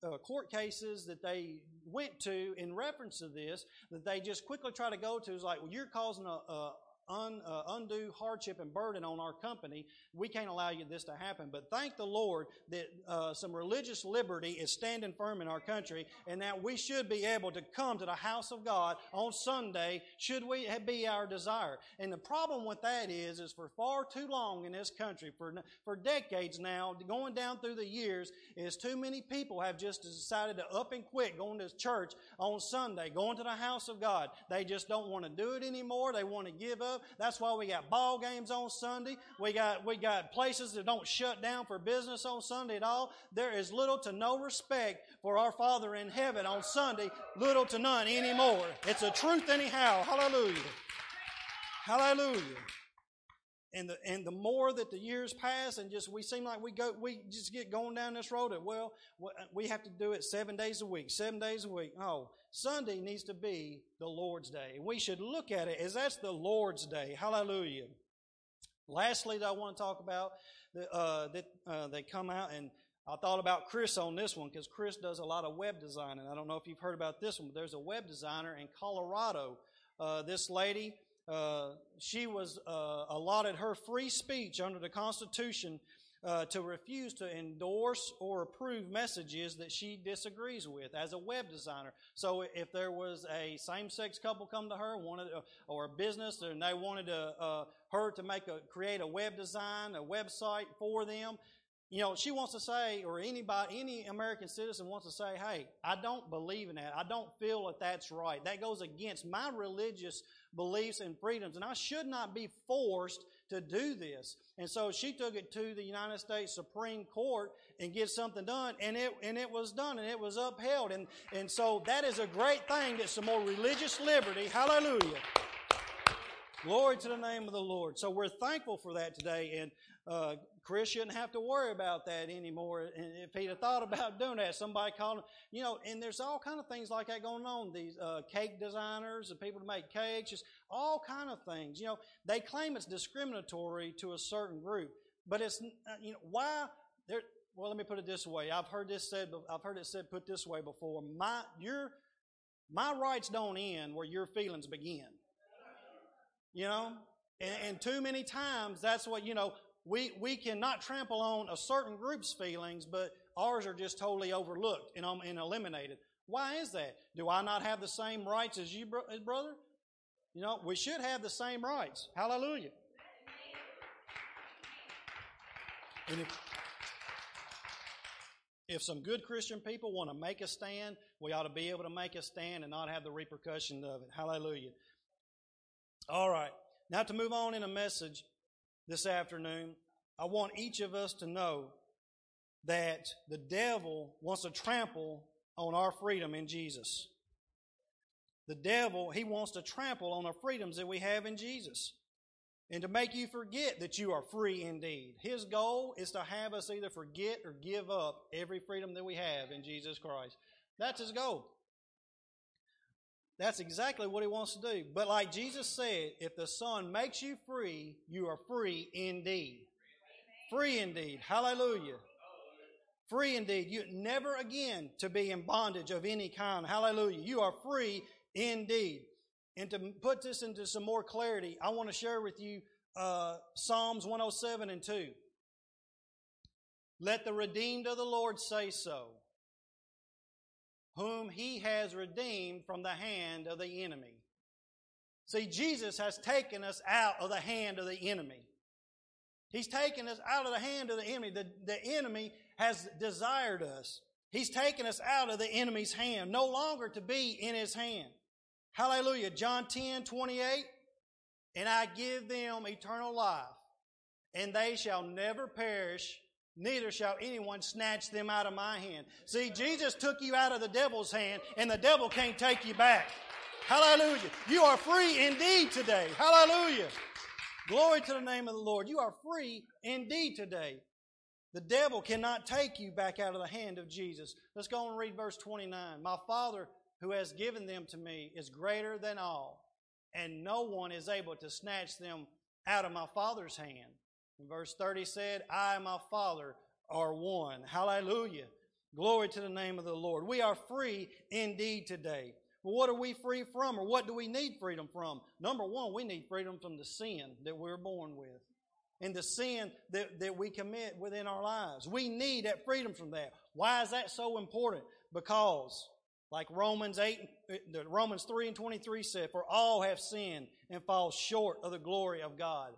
uh, court cases that they went to in reference to this that they just quickly try to go to. Is like, well, you're causing a, a un, uh, undue hardship and burden on our company. We can't allow you this to happen. But thank the Lord that uh, some religious liberty is standing firm in our country and that we should be able to come to the house of God on Sunday should we be our desire. And the problem with that is, is for far too long in this country, for, for decades now, going down through the years, is too many people have just decided to up and quit going to church on Sunday, going to the house of God. They just don't want to do it anymore. They want to give up. That's why we got ball games on Sunday. We got, we got places that don't shut down for business on Sunday at all. There is little to no respect for our Father in heaven on Sunday, little to none anymore. It's a truth anyhow. Hallelujah. Hallelujah. And the, and the more that the years pass and just we seem like we go we just get going down this road that well we have to do it seven days a week seven days a week oh Sunday needs to be the Lord's Day. We should look at it as that's the Lord's Day. Hallelujah. Lastly, that I want to talk about that, uh, that uh, they come out and I thought about Chris on this one because Chris does a lot of web design, and I don't know if you've heard about this one, but there's a web designer in Colorado. Uh, this lady, uh, she was uh, allotted her free speech under the Constitution uh, to refuse to endorse or approve messages that she disagrees with as a web designer. So if there was a same-sex couple come to her, wanted uh, or a business, and they wanted to, uh, her to make a create a web design, a website for them, you know, she wants to say, or anybody, any American citizen wants to say, hey, I don't believe in that. I don't feel that that's right. That goes against my religious beliefs and freedoms, and I should not be forced to do this. And so she took it to the United States Supreme Court and get something done, and it and it was done, and it was upheld. And and so that is a great thing. That's some more religious liberty. Hallelujah. Glory to the name of the Lord. So we're thankful for that today, and uh, Chris shouldn't have to worry about that anymore. And if he'd have thought about doing that, somebody called him, you know, and there's all kind of things like that going on. These uh, cake designers and people to make cakes, just all kind of things. You know, they claim it's discriminatory to a certain group, but it's uh, you know why there. Well, let me put it this way. I've heard this said. I've heard it said put this way before. My your my rights don't end where your feelings begin. You know, and, and too many times that's what you know we, we cannot trample on a certain group's feelings, but ours are just totally overlooked and, um, and eliminated. Why is that? Do I not have the same rights as you, bro- brother? You know, we should have the same rights. Hallelujah. And if, if some good Christian people want to make a stand, we ought to be able to make a stand and not have the repercussion of it. Hallelujah. All right. Now to move on in a message this afternoon, I want each of us to know that the devil wants to trample on our freedom in Jesus. The devil, he wants to trample on our freedoms that we have in Jesus and to make you forget that you are free indeed. His goal is to have us either forget or give up every freedom that we have in Jesus Christ. That's his goal. That's exactly what he wants to do. But like Jesus said, if the Son makes you free, you are free indeed. Free indeed. Hallelujah. Free indeed. You never again to be in bondage of any kind. Hallelujah. You are free indeed. And to put this into some more clarity, I want to share with you uh, Psalms 107 and 2. Let the redeemed of the Lord say so whom he has redeemed from the hand of the enemy. See, Jesus has taken us out of the hand of the enemy. He's taken us out of the hand of the enemy. The, the enemy has desired us. He's taken us out of the enemy's hand, no longer to be in his hand. Hallelujah. John 10, 28. And I give them eternal life, and they shall never perish, neither shall anyone snatch them out of my hand. See, Jesus took you out of the devil's hand, and the devil can't take you back. Hallelujah. You are free indeed today. Hallelujah. Glory to the name of the Lord. You are free indeed today. The devil cannot take you back out of the hand of Jesus. Let's go and read verse 29. My Father who has given them to me is greater than all, and no one is able to snatch them out of my Father's hand. And verse 30 said, I and my Father are one. Hallelujah. Glory to the name of the Lord. We are free indeed today. Well, what are we free from, or what do we need freedom from? Number one, we need freedom from the sin that we're born with and the sin that, that we commit within our lives. We need that freedom from that. Why is that so important? Because, like Romans 8, uh, Romans 3 and 23 said, for all have sinned and fall short of the glory of God.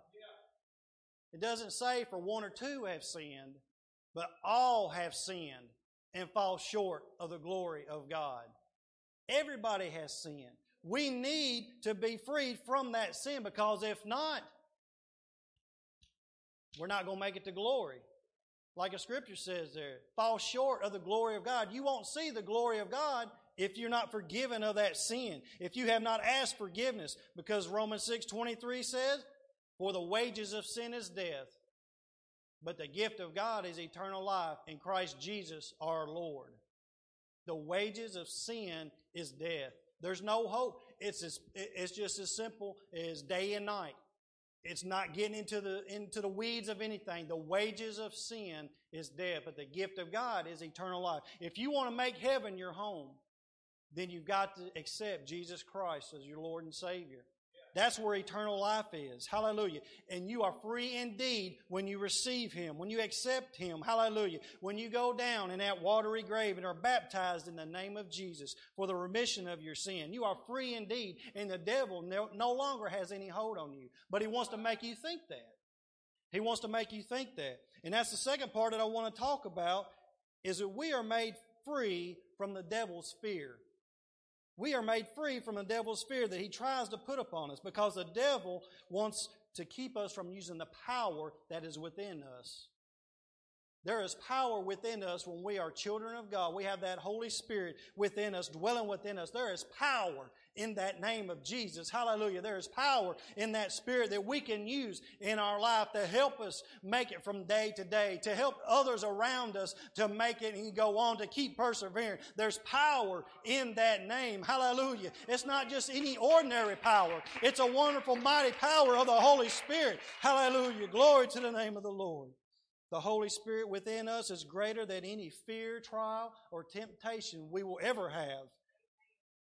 It doesn't say for one or two have sinned, but all have sinned and fall short of the glory of God. Everybody has sinned. We need to be freed from that sin because if not, we're not going to make it to glory. Like a scripture says there, fall short of the glory of God. You won't see the glory of God if you're not forgiven of that sin. If you have not asked forgiveness, because Romans 6 23 says, for the wages of sin is death, but the gift of God is eternal life in Christ Jesus our Lord. The wages of sin is death. There's no hope. It's, as, it's just as simple as day and night. It's not getting into the, into the weeds of anything. The wages of sin is death, but the gift of God is eternal life. If you want to make heaven your home, then you've got to accept Jesus Christ as your Lord and Savior. That's where eternal life is. Hallelujah. And you are free indeed when you receive Him, when you accept Him. Hallelujah. When you go down in that watery grave and are baptized in the name of Jesus for the remission of your sin. You are free indeed, and the devil no, no longer has any hold on you. But he wants to make you think that. He wants to make you think that. And that's the second part that I want to talk about is that we are made free from the devil's fear. We are made free from the devil's fear that he tries to put upon us because the devil wants to keep us from using the power that is within us. There is power within us when we are children of God. We have that Holy Spirit within us, dwelling within us. There is power in that name of Jesus. Hallelujah. There is power in that Spirit that we can use in our life to help us make it from day to day, to help others around us to make it and go on to keep persevering. There's power in that name. Hallelujah. It's not just any ordinary power. It's a wonderful, mighty power of the Holy Spirit. Hallelujah. Glory to the name of the Lord. The Holy Spirit within us is greater than any fear, trial, or temptation we will ever have.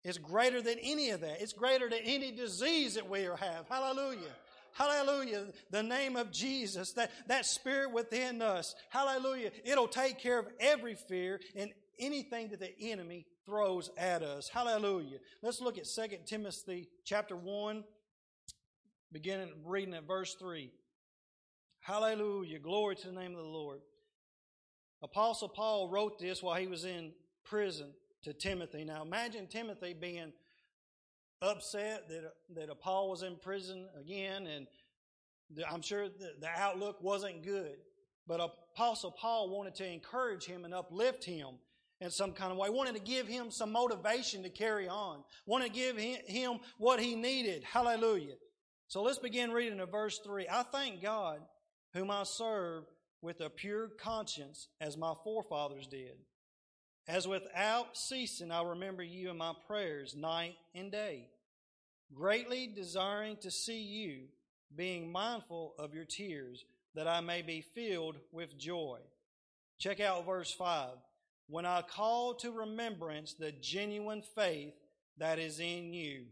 It's greater than any of that. It's greater than any disease that we have. Hallelujah. Hallelujah. The name of Jesus, that, that spirit within us. Hallelujah. It'll take care of every fear and anything that the enemy throws at us. Hallelujah. Let's look at 2 Timothy chapter 1, beginning reading at verse 3. Hallelujah. Glory to the name of the Lord. Apostle Paul wrote this while he was in prison to Timothy. Now imagine Timothy being upset that, that Paul was in prison again, and I'm sure the, the outlook wasn't good. But Apostle Paul wanted to encourage him and uplift him in some kind of way. Wanted to give him some motivation to carry on. Wanted to give him what he needed. Hallelujah. So let's begin reading at verse 3. I thank God whom I serve with a pure conscience as my forefathers did. As without ceasing I remember you in my prayers night and day, greatly desiring to see you, being mindful of your tears, that I may be filled with joy. Check out verse 5. When I call to remembrance the genuine faith that is in you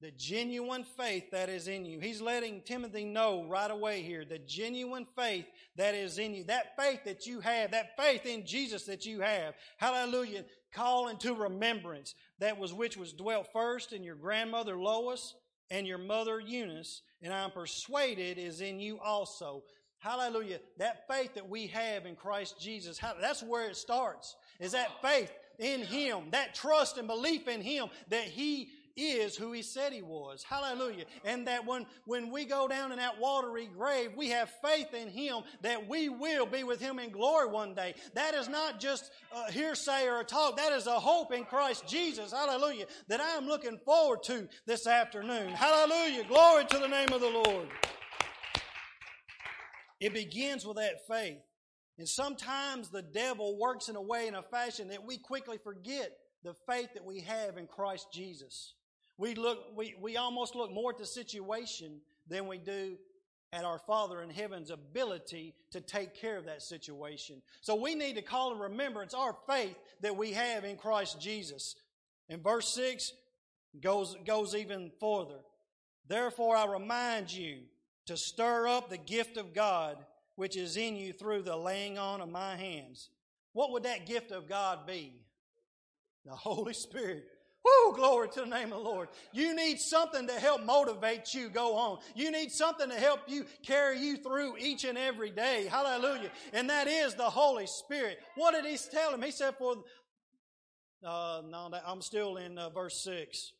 the genuine faith that is in you. He's letting Timothy know right away here the genuine faith that is in you. That faith that you have, that faith in Jesus that you have. Hallelujah. Call into remembrance that was which was dwelt first in your grandmother Lois and your mother Eunice, and I'm persuaded is in you also. Hallelujah. That faith that we have in Christ Jesus, that's where it starts. Is that faith in Him, that trust and belief in Him that He is who he said he was. Hallelujah. And that when, when we go down in that watery grave, we have faith in him that we will be with him in glory one day. That is not just a hearsay or a talk. That is a hope in Christ Jesus. Hallelujah. That I am looking forward to this afternoon. Hallelujah. Glory to the name of the Lord. It begins with that faith. And sometimes the devil works in a way, in a fashion that we quickly forget the faith that we have in Christ Jesus. We look, we, we almost look more at the situation than we do at our Father in heaven's ability to take care of that situation. So we need to call in remembrance our faith that we have in Christ Jesus. And verse 6 goes, goes even further. Therefore I remind you to stir up the gift of God which is in you through the laying on of my hands. What would that gift of God be? The Holy Spirit. Woo, glory to the name of the Lord. You need something to help motivate you go on. You need something to help you carry you through each and every day. Hallelujah. And that is the Holy Spirit. What did he tell him? He said, for, uh, no, I'm still in uh, verse 6.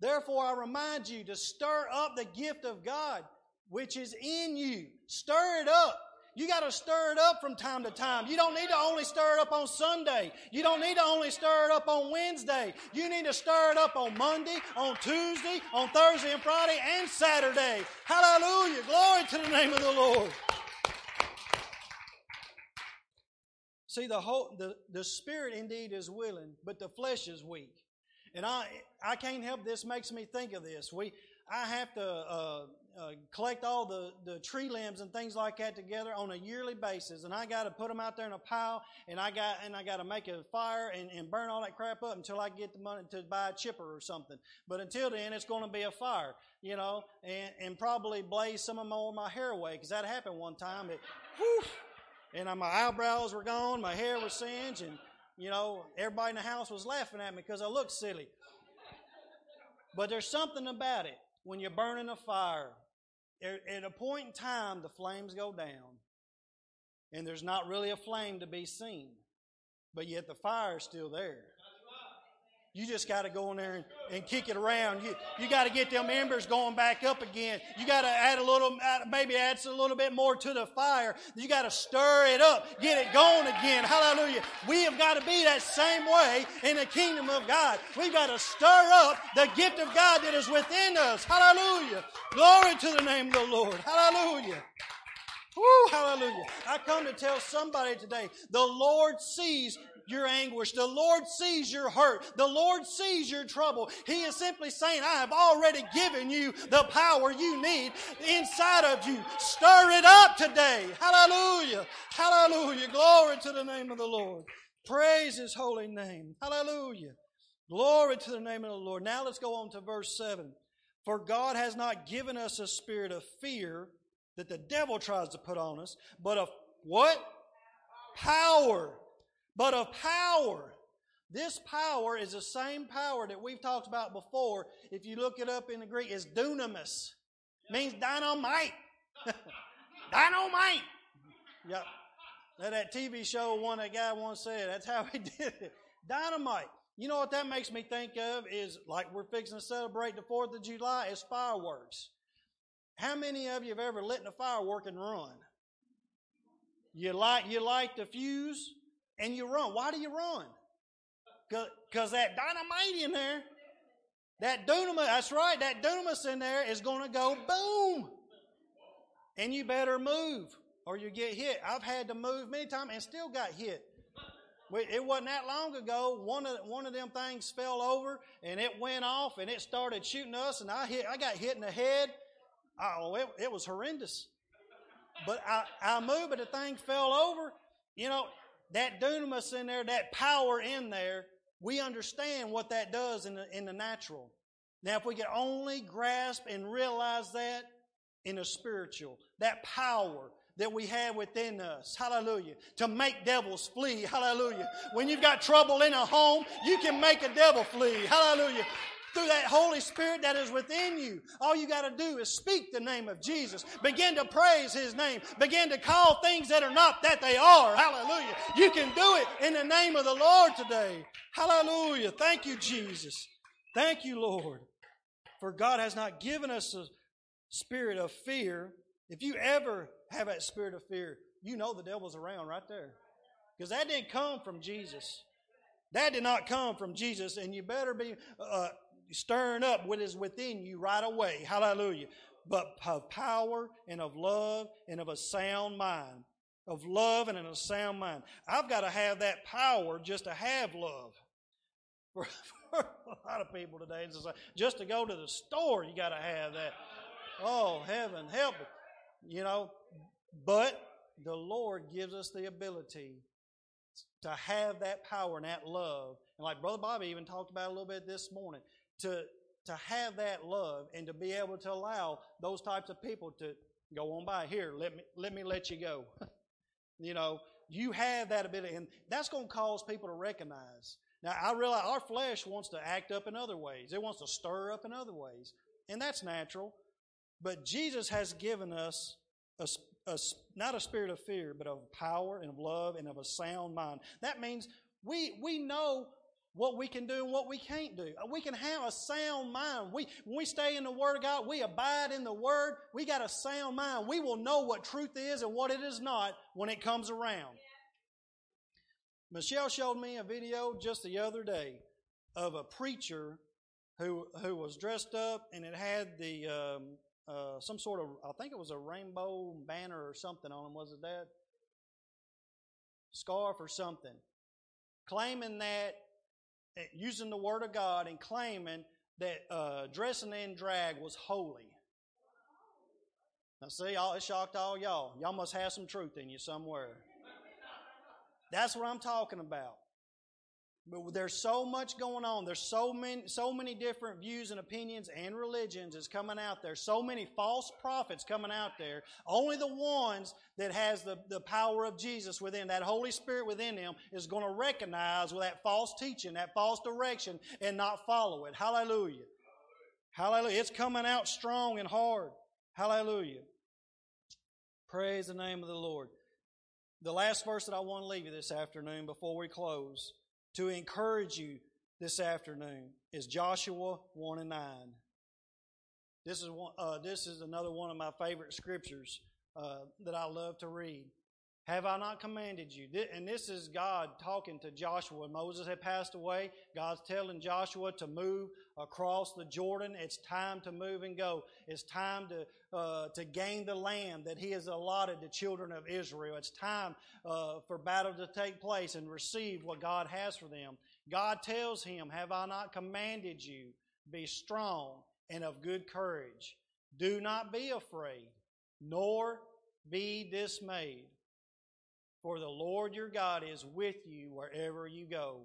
Therefore, I remind you to stir up the gift of God which is in you. Stir it up. You got to stir it up from time to time. You don't need to only stir it up on Sunday. You don't need to only stir it up on Wednesday. You need to stir it up on Monday, on Tuesday, on Thursday and Friday, and Saturday. Hallelujah. Glory to the name of the Lord. See, the whole the, the spirit indeed is willing, but the flesh is weak. And I I can't help this makes me think of this. We I have to uh, uh, collect all the, the tree limbs and things like that together on a yearly basis, and I got to put them out there in a pile, and I got and I got to make a fire and, and burn all that crap up until I get the money to buy a chipper or something. But until then, it's going to be a fire, you know, and, and probably blaze some of of my hair away because that happened one time. It, whew, and my eyebrows were gone, my hair was singed, and you know everybody in the house was laughing at me because I looked silly. But there's something about it when you're burning a fire at, a point in time, the flames go down, and there's not really a flame to be seen, but yet the fire's still there. You just got to go in there and, and kick it around. You, you got to get them embers going back up again. You got to add a little, maybe add a little bit more to the fire. You got to stir it up, get it going again. Hallelujah. We have got to be that same way in the kingdom of God. We've got to stir up the gift of God that is within us. Hallelujah. Glory to the name of the Lord. Hallelujah. Woo, hallelujah. I come to tell somebody today the Lord sees your anguish. The Lord sees your hurt. The Lord sees your trouble. He is simply saying, I have already given you the power you need inside of you. Stir it up today. Hallelujah. Hallelujah. Glory to the name of the Lord. Praise his holy name. Hallelujah. Glory to the name of the Lord. Now let's go on to verse 7. For God has not given us a spirit of fear that the devil tries to put on us, but of what? Power but of power. This power is the same power that we've talked about before. If you look it up in the Greek, it's dunamis. Means dynamite. dynamite. Yep. That, that TV show one that guy once said, that's how he did it. Dynamite. You know what that makes me think of is like we're fixing to celebrate the 4th of July is fireworks. How many of you have ever lit a firework and run? You light, you light the fuse, and you run. Why do you run? Because that dynamite in there, that dunamis, that's right, that dunamis in there is going to go boom. And you better move or you get hit. I've had to move many times and still got hit. It wasn't that long ago. One of one of them things fell over and it went off and it started shooting us and I hit. I got hit in the head. Oh, it, it was horrendous. But I, I moved, but the thing fell over. You know, that dunamis in there, that power in there, we understand what that does in the, in the natural. Now, if we could only grasp and realize that in the spiritual, that power that we have within us, hallelujah, to make devils flee, hallelujah. When you've got trouble in a home, you can make a devil flee, hallelujah through that Holy Spirit that is within you. All you got to do is speak the name of Jesus. Begin to praise His name. Begin to call things that are not that they are. Hallelujah. You can do it in the name of the Lord today. Hallelujah. Thank you, Jesus. Thank you, Lord. For God has not given us a spirit of fear. If you ever have that spirit of fear, you know the devil's around right there. Because that didn't come from Jesus. That did not come from Jesus, and you better be uh, stirring up what is within you right away. Hallelujah. But of power and of love and of a sound mind. Of love and in a sound mind. I've got to have that power just to have love. For, for a lot of people today, it's like, just to go to the store, you got to have that. Oh, heaven, help it. You know, but the Lord gives us the ability to have that power and that love. And like Brother Bobby even talked about a little bit this morning, to, to have that love and to be able to allow those types of people to go on by. Here, let me, let me let you go. you know, you have that ability, and that's going to cause people to recognize. Now, I realize our flesh wants to act up in other ways. It wants to stir up in other ways, and that's natural. But Jesus has given us a, a, not a spirit of fear, but of power and of love and of a sound mind. That means we, we know what we can do and what we can't do. We can have a sound mind. We, when we stay in the Word of God, we abide in the Word, we got a sound mind. We will know what truth is and what it is not when it comes around. Michelle showed me a video just the other day of a preacher who who was dressed up and it had the um, uh, some sort of I think it was a rainbow banner or something on him. Was it that scarf or something? Claiming that using the Word of God and claiming that uh, dressing in drag was holy. Now, see, all, it shocked all y'all. Y'all must have some truth in you somewhere. That's what I'm talking about. But there's so much going on. There's so many, so many different views and opinions and religions is coming out there. So many false prophets coming out there. Only the ones that has the, the power of Jesus within, that Holy Spirit within them, is going to recognize that false teaching, that false direction, and not follow it. Hallelujah. Hallelujah. It's coming out strong and hard. Hallelujah. Praise the name of the Lord. The last verse that I want to leave you this afternoon before we close to encourage you this afternoon is Joshua 1 and 9. This is, one, uh, this is another one of my favorite scriptures uh, that I love to read. Have I not commanded you? And this is God talking to Joshua. Moses had passed away. God's telling Joshua to move across the Jordan. It's time to move and go. It's time to, uh, to gain the land that He has allotted to children of Israel. It's time uh, for battle to take place and receive what God has for them. God tells him, Have I not commanded you? Be strong and of good courage. Do not be afraid, nor be dismayed. For the Lord your God is with you wherever you go.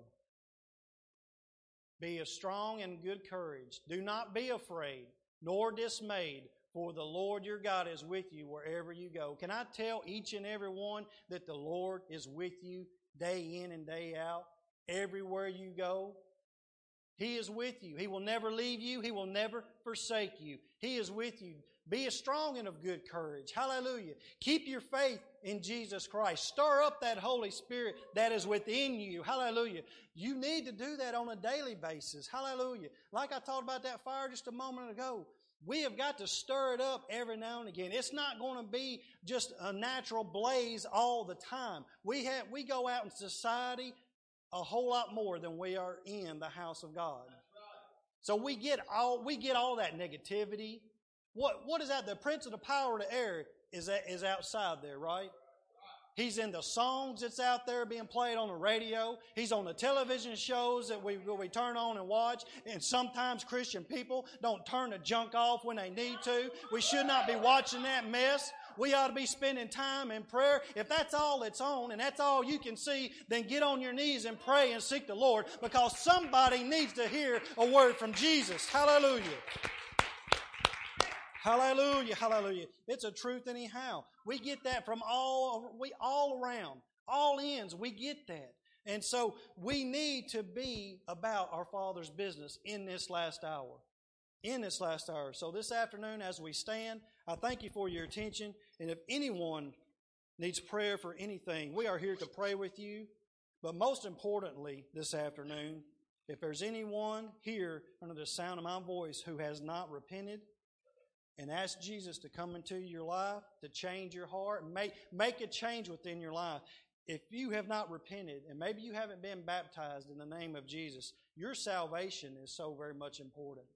Be of strong and good courage. Do not be afraid, nor dismayed, for the Lord your God is with you wherever you go. Can I tell each and every one that the Lord is with you day in and day out, everywhere you go? He is with you. He will never leave you. He will never forsake you. He is with you. Be a strong and of good courage. Hallelujah. Keep your faith in Jesus Christ. Stir up that Holy Spirit that is within you. Hallelujah. You need to do that on a daily basis. Hallelujah. Like I talked about that fire just a moment ago. We have got to stir it up every now and again. It's not going to be just a natural blaze all the time. We have, we go out in society a whole lot more than we are in the house of God. So we get all, we get all that negativity, what, what is that? The prince of the power of the air is, that, is outside there, right? He's in the songs that's out there being played on the radio. He's on the television shows that we, we turn on and watch. And sometimes Christian people don't turn the junk off when they need to. We should not be watching that mess. We ought to be spending time in prayer. If that's all it's on and that's all you can see, then get on your knees and pray and seek the Lord because somebody needs to hear a word from Jesus. Hallelujah. Hallelujah, hallelujah. It's a truth anyhow. We get that from all we all around, all ends. We get that. And so we need to be about our Father's business in this last hour. In this last hour. So this afternoon, as we stand, I thank you for your attention. And if anyone needs prayer for anything, we are here to pray with you. But most importantly, this afternoon, if there's anyone here under the sound of my voice who has not repented, and ask Jesus to come into your life, to change your heart, and make, make a change within your life. If you have not repented, and maybe you haven't been baptized in the name of Jesus, your salvation is so very much important.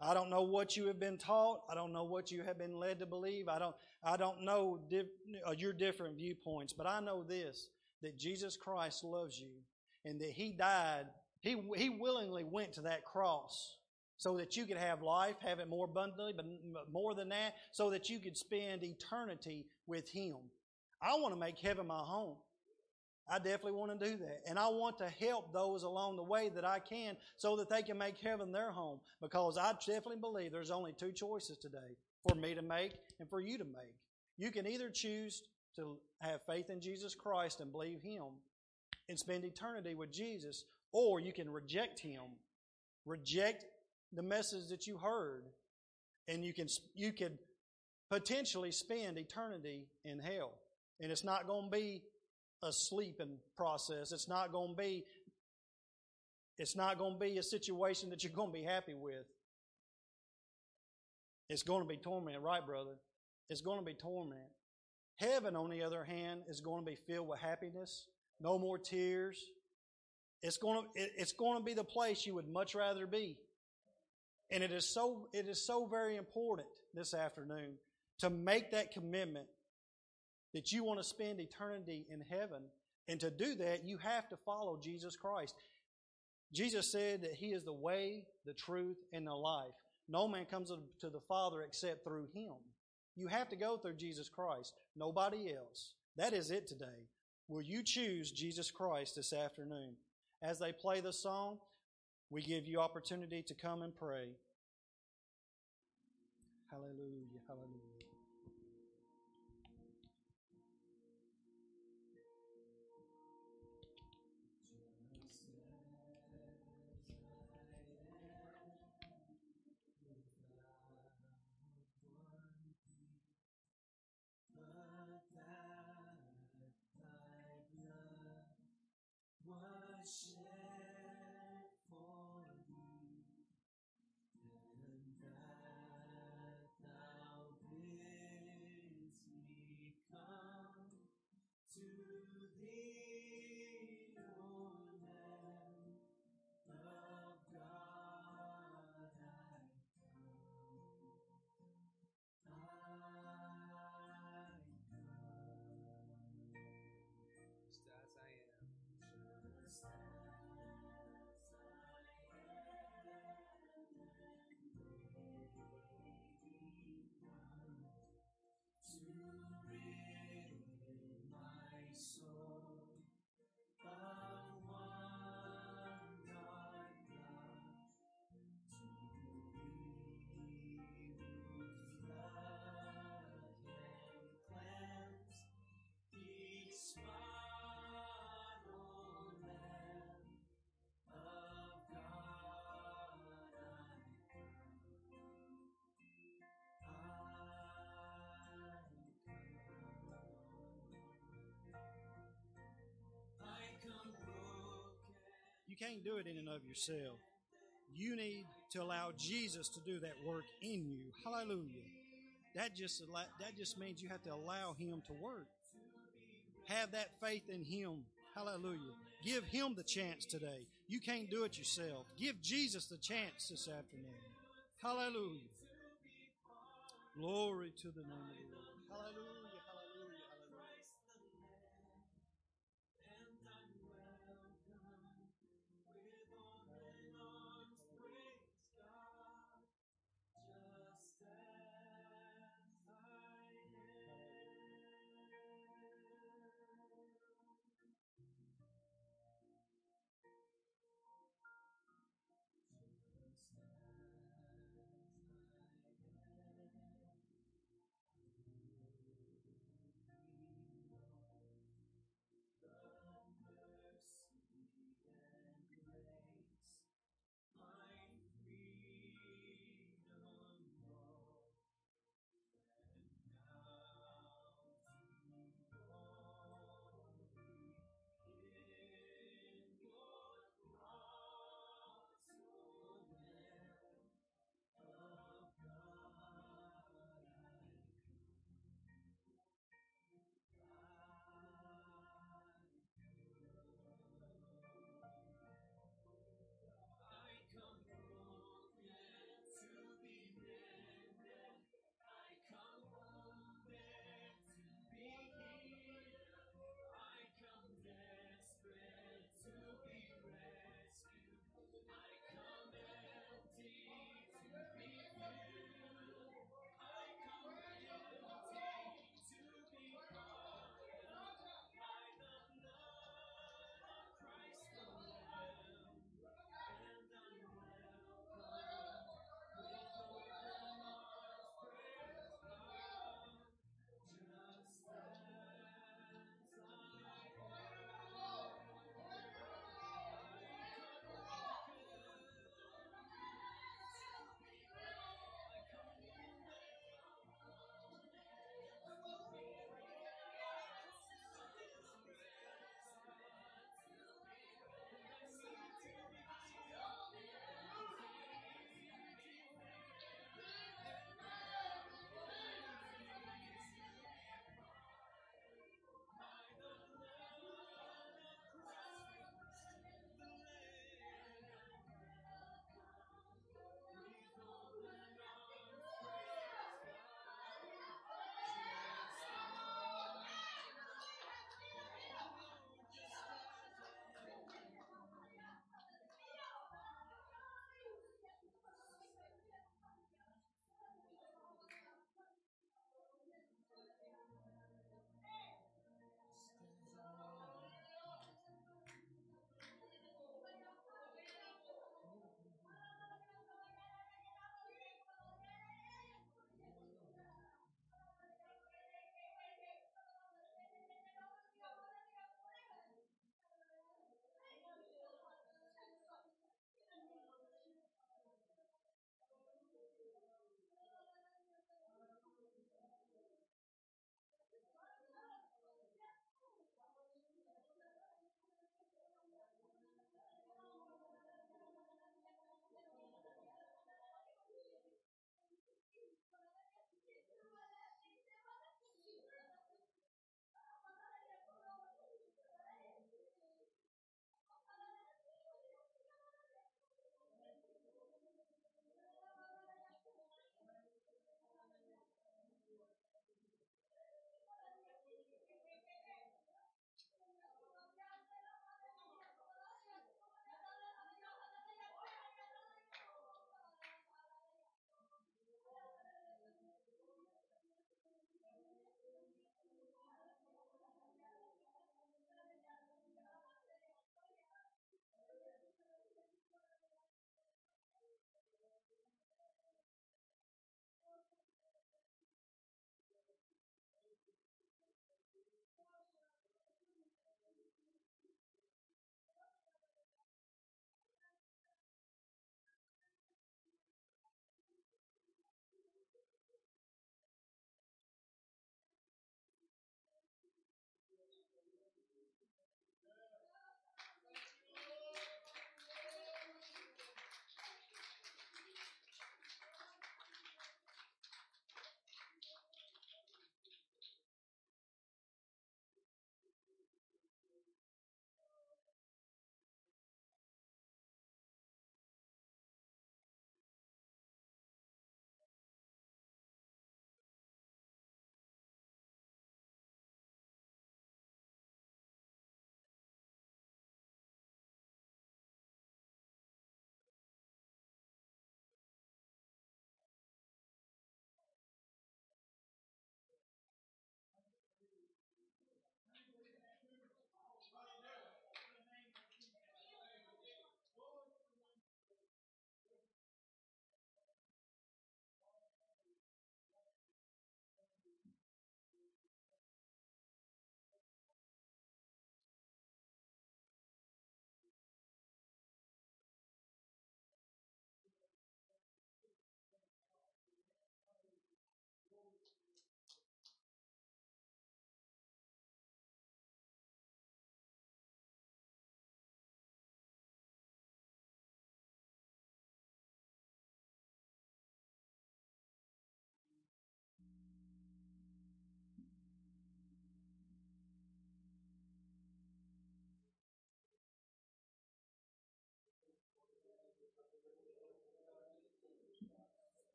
I don't know what you have been taught. I don't know what you have been led to believe. I don't, I don't know uh, your different viewpoints, but I know this, that Jesus Christ loves you and that He died. He, he willingly went to that cross so that you could have life, have it more abundantly, but more than that, so that you could spend eternity with Him. I want to make heaven my home. I definitely want to do that. And I want to help those along the way that I can so that they can make heaven their home because I definitely believe there's only two choices today for me to make and for you to make. You can either choose to have faith in Jesus Christ and believe Him and spend eternity with Jesus, or you can reject Him, reject the message that you heard, and you can you could potentially spend eternity in hell. And it's not going to be a sleeping process. It's not going to be it's not going to be a situation that you're going to be happy with. It's going to be torment, right, brother? It's going to be torment. Heaven, on the other hand, is going to be filled with happiness, no more tears. It's going to, it's going to be the place you would much rather be. And it is so, it is so very important this afternoon to make that commitment that you want to spend eternity in heaven. And to do that, you have to follow Jesus Christ. Jesus said that He is the way, the truth, and the life. No man comes to the Father except through Him. You have to go through Jesus Christ, nobody else. That is it today. Will you choose Jesus Christ this afternoon? As they play the song, we give you opportunity to come and pray. Hallelujah, hallelujah. soul. You can't do it in and of yourself. You need to allow Jesus to do that work in you. Hallelujah. That just that just means you have to allow Him to work. Have that faith in Him. Hallelujah. Give Him the chance today. You can't do it yourself. Give Jesus the chance this afternoon. Hallelujah. Glory to the name of the Lord. Hallelujah. Hallelujah.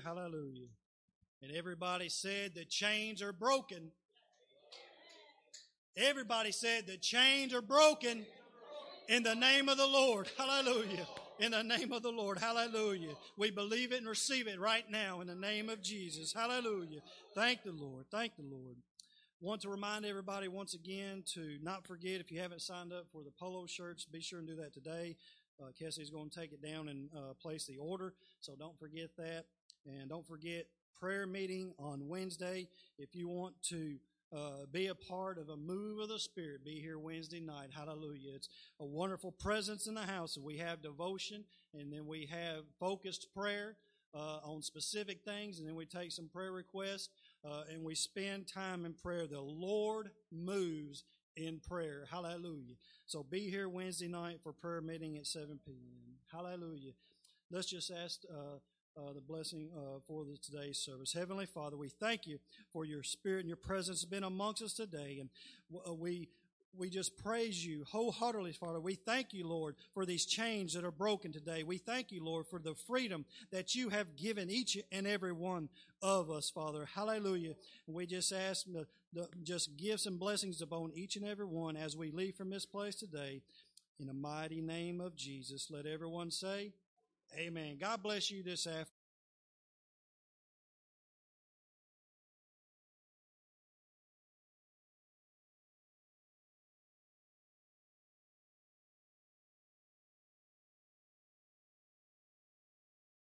Hallelujah. And everybody said the chains are broken. Everybody said the chains are broken in the name of the Lord. Hallelujah. In the name of the Lord. Hallelujah. We believe it and receive it right now in the name of Jesus. Hallelujah. Thank the Lord. Thank the Lord. Want to remind everybody once again to not forget if you haven't signed up for the polo shirts, be sure and do that today. Uh, Kessie's going to take it down and uh, place the order, so don't forget that. And don't forget prayer meeting on Wednesday. If you want to uh, be a part of a move of the Spirit, be here Wednesday night. Hallelujah. It's a wonderful presence in the house. We have devotion, and then we have focused prayer uh, on specific things, and then we take some prayer requests, uh, and we spend time in prayer. The Lord moves in prayer. Hallelujah. So be here Wednesday night for prayer meeting at 7 p.m. Hallelujah. Let's just ask uh, the blessing uh, for the, today's service. Heavenly Father, we thank you for your spirit and your presence has been amongst us today. And uh, we we just praise you wholeheartedly, Father. We thank you, Lord, for these chains that are broken today. We thank you, Lord, for the freedom that you have given each and every one of us, Father. Hallelujah. We just ask the, the, just gifts and blessings upon each and every one as we leave from this place today. In the mighty name of Jesus, let everyone say, Amen. God bless you this afternoon.